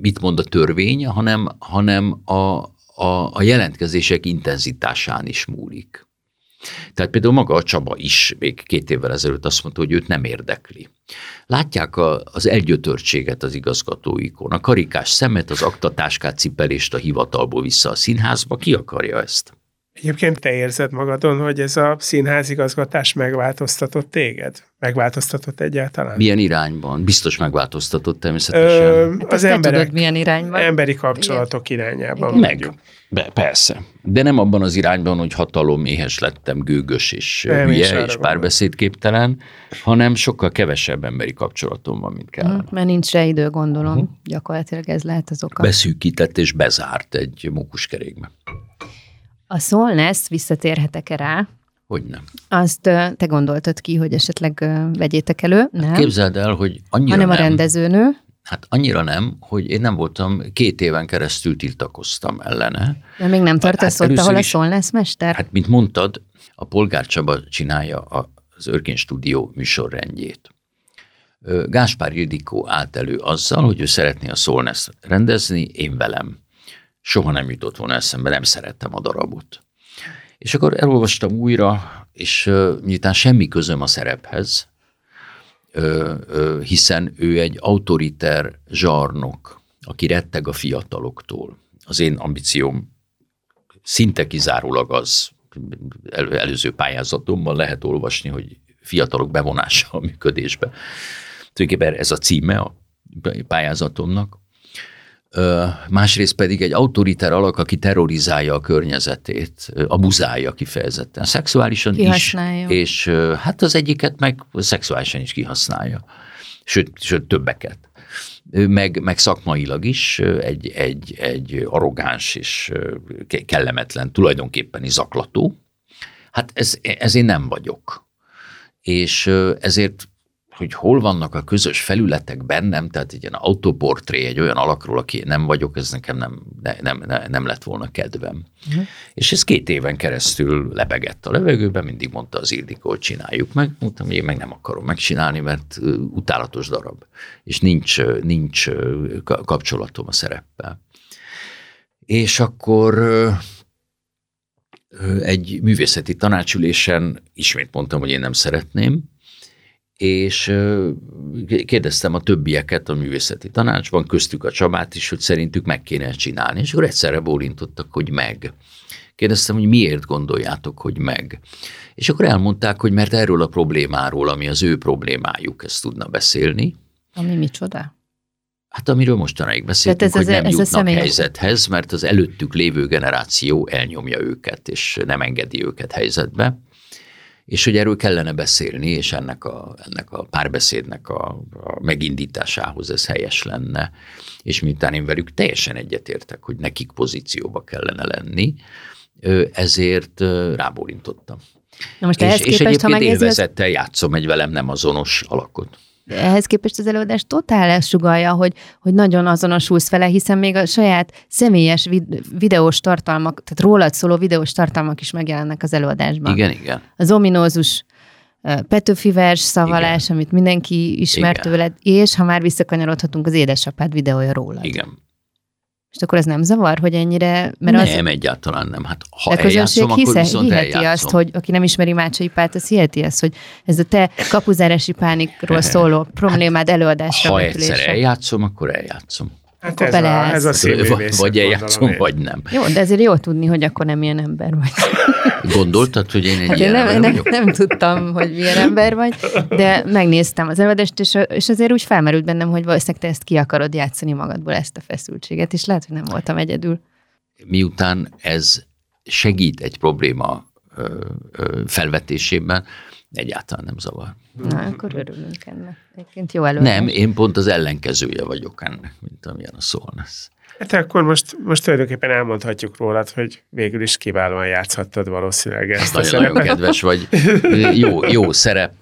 mit mond a törvény, hanem, hanem a, a, a jelentkezések intenzitásán is múlik. Tehát például maga a Csaba is még két évvel ezelőtt azt mondta, hogy őt nem érdekli. Látják a, az elgyötörtséget az igazgatóikon, a karikás szemet, az aktatáskát, cipelést a hivatalból vissza a színházba, ki akarja ezt? Egyébként te érzed magadon, hogy ez a színházigazgatás megváltoztatott téged? Megváltoztatott egyáltalán? Milyen irányban? Biztos megváltoztatott természetesen. Ö, hát az emberek, tudod, milyen irányban? emberi kapcsolatok Igen. irányában. Meg, be, persze. De nem abban az irányban, hogy hatalom éhes lettem, gőgös és nem, hülye és párbeszédképtelen, hanem sokkal kevesebb emberi kapcsolatom van, mint kell. Uh, mert nincs rá idő, gondolom. Uh-huh. Gyakorlatilag ez lehet az oka. Beszűkített és bezárt egy mókuskerékbe. A Solness, visszatérhetek-e rá? Hogy nem. Azt te gondoltad ki, hogy esetleg vegyétek elő? Hát nem. Képzeld el, hogy annyira Hanem nem. a rendezőnő? Hát annyira nem, hogy én nem voltam, két éven keresztül tiltakoztam ellene. De még nem tartasz hát ott, ahol a Solness mester? Hát, mint mondtad, a Polgár Csaba csinálja az Örkény Stúdió műsorrendjét. Gáspár Ildikó állt elő azzal, hogy ő szeretné a Solness rendezni, én velem soha nem jutott volna eszembe, nem szerettem a darabot. És akkor elolvastam újra, és uh, miután semmi közöm a szerephez, hiszen ő egy autoriter zsarnok, aki retteg a fiataloktól. Az én ambícióm szinte kizárólag az, el, előző pályázatomban lehet olvasni, hogy fiatalok bevonása a működésbe. Tulajdonképpen ez a címe a pályázatomnak másrészt pedig egy autoritár alak, aki terrorizálja a környezetét, abuzálja kifejezetten, szexuálisan is, és hát az egyiket meg szexuálisan is kihasználja, sőt, sőt többeket. Meg, meg szakmailag is egy, egy, egy arrogáns és kellemetlen, tulajdonképpen is zaklató. Hát ez, ez én nem vagyok. És ezért hogy hol vannak a közös felületek bennem, tehát egy ilyen autoportré egy olyan alakról, aki nem vagyok, ez nekem nem, nem, nem, nem lett volna kedvem. Uh-huh. És ez két éven keresztül lebegett a levegőben, mindig mondta az Ildikó, hogy csináljuk meg. Mondtam, hogy én meg nem akarom megcsinálni, mert utálatos darab, és nincs, nincs kapcsolatom a szereppel. És akkor egy művészeti tanácsülésen ismét mondtam, hogy én nem szeretném, és kérdeztem a többieket a művészeti tanácsban, köztük a Csabát is, hogy szerintük meg kéne csinálni, és akkor egyszerre bólintottak, hogy meg. Kérdeztem, hogy miért gondoljátok, hogy meg. És akkor elmondták, hogy mert erről a problémáról, ami az ő problémájuk, ezt tudna beszélni. Ami micsoda? Hát amiről mostanáig beszéltünk, hogy nem ez jutnak személyes... helyzethez, mert az előttük lévő generáció elnyomja őket, és nem engedi őket helyzetbe és hogy erről kellene beszélni, és ennek a, ennek a párbeszédnek a, a megindításához ez helyes lenne. És miután én velük teljesen egyetértek, hogy nekik pozícióba kellene lenni, ezért rábólintottam. Na most és, ehhez képest, és egyébként ha élvezettel az... játszom egy velem nem azonos alakot. Ehhez képest az előadás totál elsugalja, hogy, hogy nagyon azonosulsz vele, hiszen még a saját személyes videós tartalmak, tehát rólad szóló videós tartalmak is megjelennek az előadásban. Igen, igen. Az ominózus Petőfi vers szavalás, igen. amit mindenki ismert igen. tőled, és ha már visszakanyarodhatunk, az édesapád videója rólad. Igen. És akkor ez nem zavar, hogy ennyire... Mert nem, az... egyáltalán nem. Hát ha a eljátszom, hisze, akkor hiheti eljátszom. azt, hogy aki nem ismeri Mácsai Pált, az hiheti azt, hogy ez a te kapuzárási pánikról szóló problémád előadásra Ha egyszer eljátszom, akkor eljátszom. Hát ez, a, ez a. Vagy eljátszom, vagy nem. Jó, de ezért jó tudni, hogy akkor nem ilyen ember vagy. Gondoltad, hogy én egy hát ilyen nem, nem, nem, tudtam, hogy milyen ember vagy, de megnéztem az előadást, és, és azért úgy felmerült bennem, hogy valószínűleg te ezt ki akarod játszani magadból, ezt a feszültséget, és lehet, hogy nem voltam egyedül. Miután ez segít egy probléma felvetésében, egyáltalán nem zavar. Na, akkor örülünk ennek. Egyébként jó előadás. Nem, én pont az ellenkezője vagyok ennek, mint amilyen a szólnasz. Hát akkor most, most tulajdonképpen elmondhatjuk rólad, hogy végül is kiválóan játszhattad valószínűleg ezt nagyon, a Nagyon kedves vagy. Jó, jó szerep.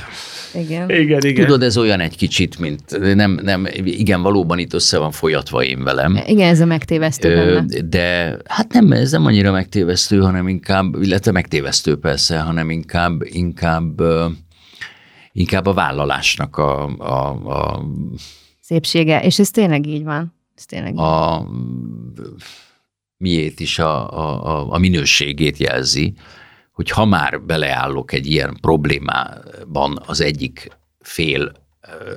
Igen. igen, igen. Tudod, ez olyan egy kicsit, mint nem, nem, igen, valóban itt össze van folyatva én velem. Igen, ez a megtévesztő benne. De hát nem, ez nem annyira megtévesztő, hanem inkább, illetve megtévesztő persze, hanem inkább, inkább, inkább a vállalásnak a, a, a szépsége, és ez tényleg így van. Ez tényleg a miért is a, a, a minőségét jelzi, hogy ha már beleállok egy ilyen problémában az egyik fél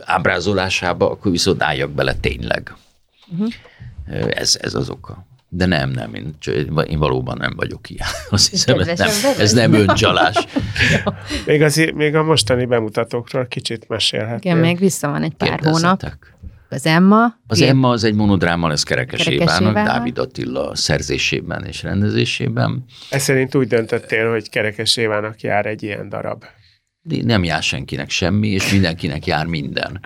ábrázolásába, akkor viszont álljak bele tényleg. Uh-huh. Ez, ez az oka. De nem, nem, én, én valóban nem vagyok ilyen. Azt hiszem, ez nem, ez nem öncsalás. még, az, még a mostani bemutatókról kicsit mesélhetnél. Igen, még vissza van egy pár hónap. Az Emma? Az Ilyen. Emma az egy monodráma lesz Kerekes, Évának, Dávid Attila szerzésében és rendezésében. Ez szerint úgy döntöttél, hogy Kerekes Évának jár egy ilyen darab. Nem jár senkinek semmi, és mindenkinek jár minden.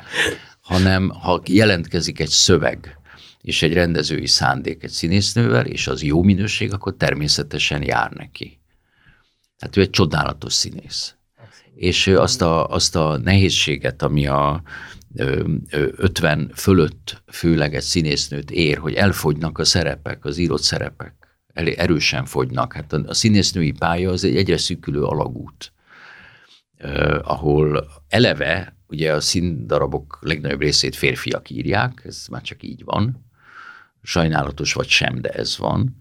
Hanem ha jelentkezik egy szöveg, és egy rendezői szándék egy színésznővel, és az jó minőség, akkor természetesen jár neki. Tehát ő egy csodálatos színész. És azt a, azt a nehézséget, ami a, 50 fölött főleg egy színésznőt ér, hogy elfogynak a szerepek, az írott szerepek, erősen fogynak. Hát a színésznői pálya az egy egyre szűkülő alagút, ahol eleve ugye a színdarabok legnagyobb részét férfiak írják, ez már csak így van, sajnálatos vagy sem, de ez van,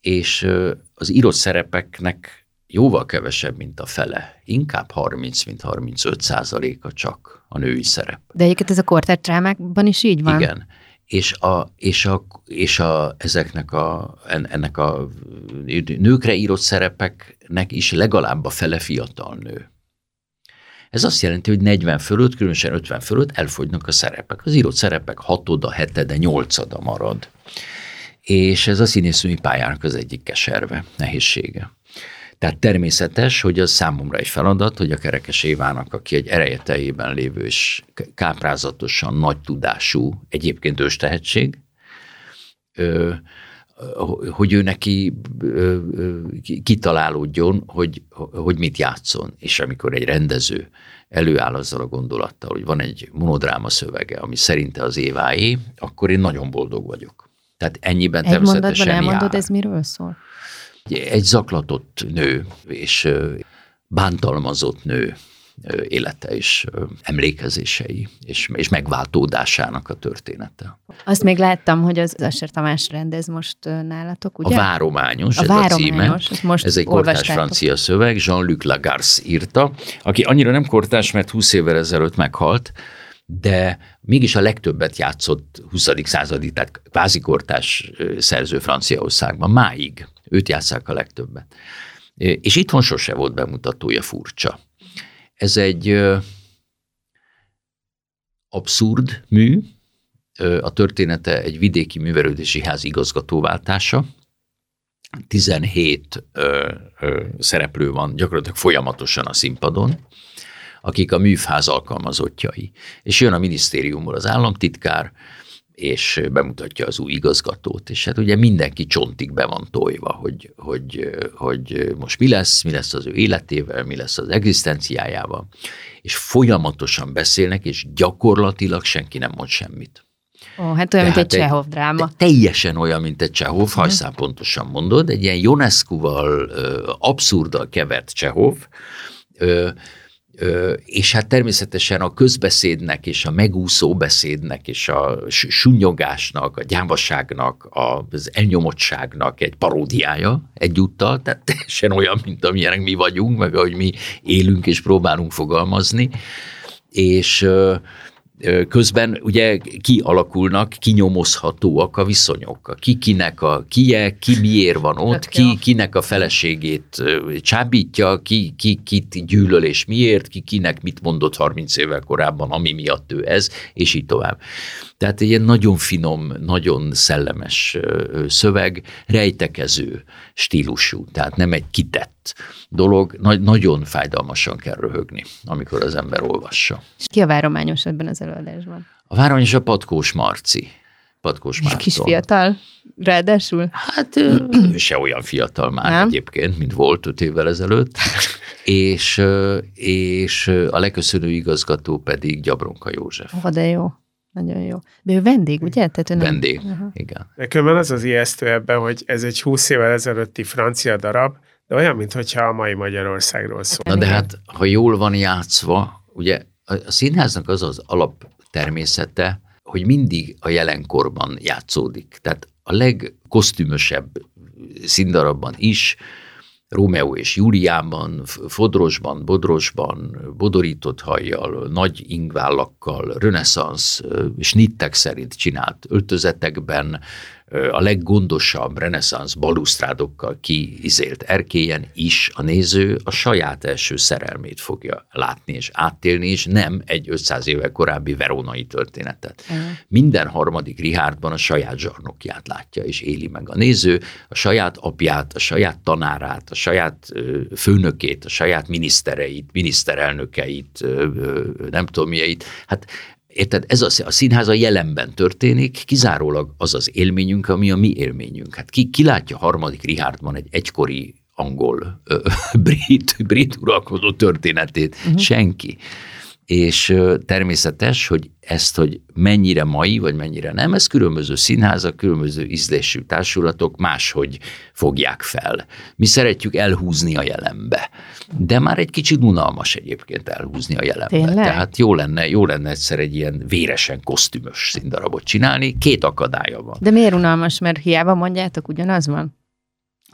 és az írott szerepeknek jóval kevesebb, mint a fele. Inkább 30, mint 35 százaléka csak a női szerep. De egyébként ez a drámákban is így van? Igen. És, a, és, a, és a, ezeknek a, ennek a nőkre írott szerepeknek is legalább a fele fiatal nő. Ez azt jelenti, hogy 40 fölött, különösen 50 fölött elfogynak a szerepek. Az írott szerepek hatoda, hetede, nyolcada marad. És ez a színésznői pályának az egyik keserve, nehézsége. Tehát természetes, hogy az számomra egy feladat, hogy a Kerekes Évának, aki egy erejetejében lévő és káprázatosan nagy tudású, egyébként ős tehetség, hogy ő neki kitalálódjon, hogy, hogy mit játszon. És amikor egy rendező előáll azzal a gondolattal, hogy van egy monodráma szövege, ami szerinte az éváé, akkor én nagyon boldog vagyok. Tehát ennyiben egy természetesen mondatban elmondod, jár. ez miről szól? Egy zaklatott nő, és bántalmazott nő élete és emlékezései, és, és megváltódásának a története. Azt még láttam, hogy az Asser Tamás rendez most nálatok, ugye? A Várományos, a ez Várományos, a címe. Most ez egy kortás francia szöveg, Jean-Luc Lagarce írta, aki annyira nem kortás, mert 20 évvel ezelőtt meghalt, de mégis a legtöbbet játszott 20. századi, tehát kvázi kortás szerző Franciaországban, máig. Őt játszák a legtöbbet. És itthon sose volt bemutatója furcsa. Ez egy abszurd mű, a története egy vidéki művelődési ház igazgatóváltása. 17 ö, ö, szereplő van gyakorlatilag folyamatosan a színpadon, akik a műfház alkalmazottjai. És jön a minisztériumból az államtitkár, és bemutatja az új igazgatót, és hát ugye mindenki csontig be van tojva, hogy, hogy, hogy most mi lesz, mi lesz az ő életével, mi lesz az egzisztenciájával, és folyamatosan beszélnek, és gyakorlatilag senki nem mond semmit. Ó, hát olyan, mint egy Csehov dráma. Teljesen olyan, mint egy Csehov, ha uh-huh. pontosan mondod, egy ilyen Ionescu-val abszurdal kevert Csehov, és hát természetesen a közbeszédnek és a megúszó beszédnek és a sunyogásnak, a gyávaságnak, az elnyomottságnak egy paródiája egyúttal, tehát teljesen olyan, mint amilyenek mi vagyunk, meg ahogy mi élünk és próbálunk fogalmazni, és közben ugye kialakulnak, kinyomozhatóak a viszonyok. Ki kinek a kie, ki miért van ott, ki kinek a feleségét csábítja, ki, ki kit gyűlöl és miért, ki kinek mit mondott 30 évvel korábban, ami miatt ő ez, és így tovább. Tehát egy ilyen nagyon finom, nagyon szellemes szöveg, rejtekező stílusú, tehát nem egy kitett dolog, nagy, nagyon fájdalmasan kell röhögni, amikor az ember olvassa. És ki a várományos ebben az előadásban? A várományos a Patkós Marci. Patkós Márton. Kis fiatal, ráadásul? Hát se olyan fiatal már Nem? egyébként, mint volt öt évvel ezelőtt. és, és a leköszönő igazgató pedig Gyabronka József. Oh, de jó. Nagyon jó. De ő vendég, ugye? Tehát ő nem... Vendég, uh-huh. igen. Nekem van az az ijesztő ebben, hogy ez egy 20 évvel ezelőtti francia darab, de olyan, mintha a mai Magyarországról szól. Na de hát, ha jól van játszva, ugye a, a színháznak az az alap természete, hogy mindig a jelenkorban játszódik. Tehát a legkosztümösebb színdarabban is Rómeó és Júliában, Fodrosban, Bodrosban, bodorított hajjal, nagy ingvállakkal, reneszánsz, snittek szerint csinált öltözetekben, a leggondosabb reneszánsz balusztrádokkal kiizélt erkélyen is a néző a saját első szerelmét fogja látni és áttélni, és nem egy 500 éve korábbi veronai történetet. Uh-huh. Minden harmadik Rihárdban a saját zsarnokját látja, és éli meg a néző, a saját apját, a saját tanárát, a saját főnökét, a saját minisztereit, miniszterelnökeit, nem tudom milyeit. Hát Érted? Ez a, a színház a jelenben történik, kizárólag az az élményünk, ami a mi élményünk. Hát ki, ki látja harmadik Richardban egy egykori angol, ö, brit, brit uralkodó történetét? Uh-huh. Senki és természetes, hogy ezt, hogy mennyire mai, vagy mennyire nem, ez különböző színházak, különböző ízlésű társulatok máshogy fogják fel. Mi szeretjük elhúzni a jelenbe, de már egy kicsit unalmas egyébként elhúzni a jelenbe. Tényleg? Tehát jó lenne, jó lenne egyszer egy ilyen véresen kosztümös színdarabot csinálni, két akadálya van. De miért unalmas, mert hiába mondjátok, ugyanaz van?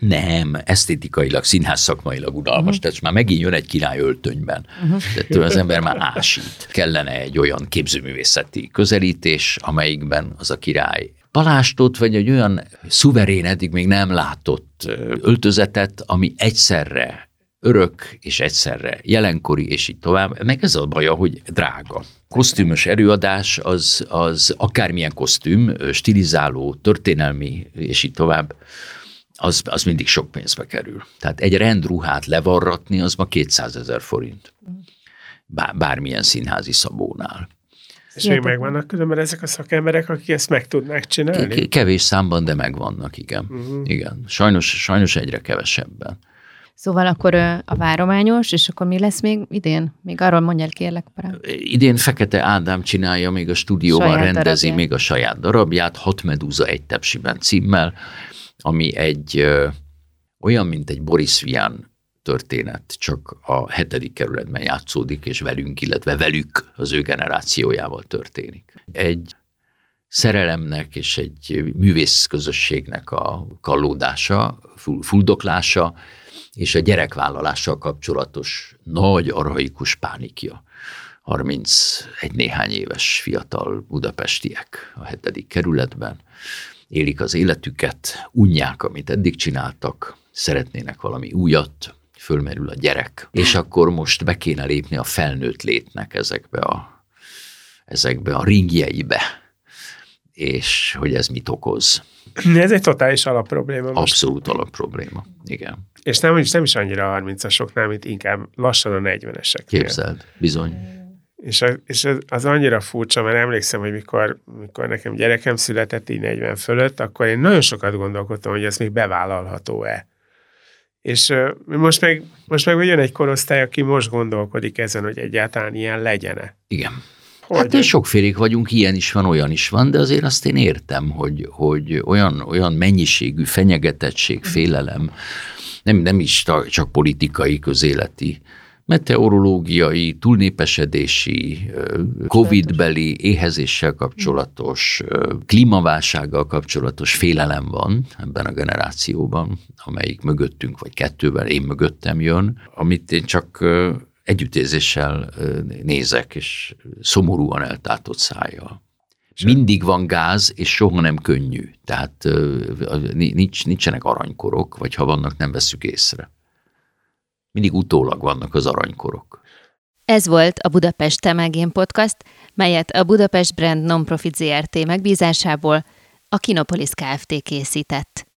Nem, esztétikailag, színház szakmailag unalmas, uh-huh. tehát már megint jön egy király öltönyben. Uh-huh. Tehát az ember már ásít. Kellene egy olyan képzőművészeti közelítés, amelyikben az a király palástot, vagy egy olyan szuverén, eddig még nem látott öltözetet, ami egyszerre örök és egyszerre jelenkori, és így tovább. Meg ez a baja, hogy drága. Kosztümös előadás az, az akármilyen kosztüm, stilizáló, történelmi, és így tovább, az, az mindig sok pénzbe kerül. Tehát egy rendruhát levarratni, az ma 200 ezer forint. Bár, bármilyen színházi szabónál. És még megvannak különben ezek a szakemberek, akik ezt meg tudnák csinálni? Kevés számban, de megvannak, igen. Uh-huh. Igen. Sajnos, sajnos egyre kevesebben. Szóval akkor a várományos, és akkor mi lesz még idén? Még arról mondjál kérlek. Parán. Idén Fekete Ádám csinálja, még a stúdióban saját rendezi darabját. még a saját darabját, Hat Medúza egy tepsiben címmel, ami egy ö, olyan, mint egy Boris Vian történet, csak a hetedik kerületben játszódik, és velünk, illetve velük az ő generációjával történik. Egy szerelemnek és egy művész közösségnek a kallódása, fuldoklása, és a gyerekvállalással kapcsolatos nagy arhaikus pánikja. 31 néhány éves fiatal budapestiek a hetedik kerületben élik az életüket, unják, amit eddig csináltak, szeretnének valami újat, fölmerül a gyerek, és akkor most be kéne lépni a felnőtt létnek ezekbe a, ezekbe a ringjeibe, és hogy ez mit okoz. Ez egy totális alapprobléma. Most. Abszolút alapprobléma, igen. És nem, is, nem is annyira a 30-asoknál, mint inkább lassan a 40-esek. Képzeld, bizony. És, a, és az annyira furcsa, mert emlékszem, hogy mikor, mikor nekem gyerekem született így 40 fölött, akkor én nagyon sokat gondolkodtam, hogy ez még bevállalható-e. És most meg, most meg jön egy korosztály, aki most gondolkodik ezen, hogy egyáltalán ilyen legyen-e. Igen. Hogy hát sokfélék vagyunk, ilyen is van, olyan is van, de azért azt én értem, hogy, hogy olyan, olyan mennyiségű fenyegetettség, félelem, nem, nem is csak politikai, közéleti, meteorológiai, túlnépesedési, COVID-beli, éhezéssel kapcsolatos, klímaválsággal kapcsolatos félelem van ebben a generációban, amelyik mögöttünk, vagy kettőben én mögöttem jön, amit én csak együttérzéssel nézek, és szomorúan eltátott szájjal. Mindig van gáz, és soha nem könnyű. Tehát nincs, nincsenek aranykorok, vagy ha vannak, nem veszük észre. Mindig utólag vannak az aranykorok. Ez volt a Budapest Temelgén Podcast, melyet a Budapest Brand Nonprofit ZRT megbízásából a Kinopolis Kft. készített.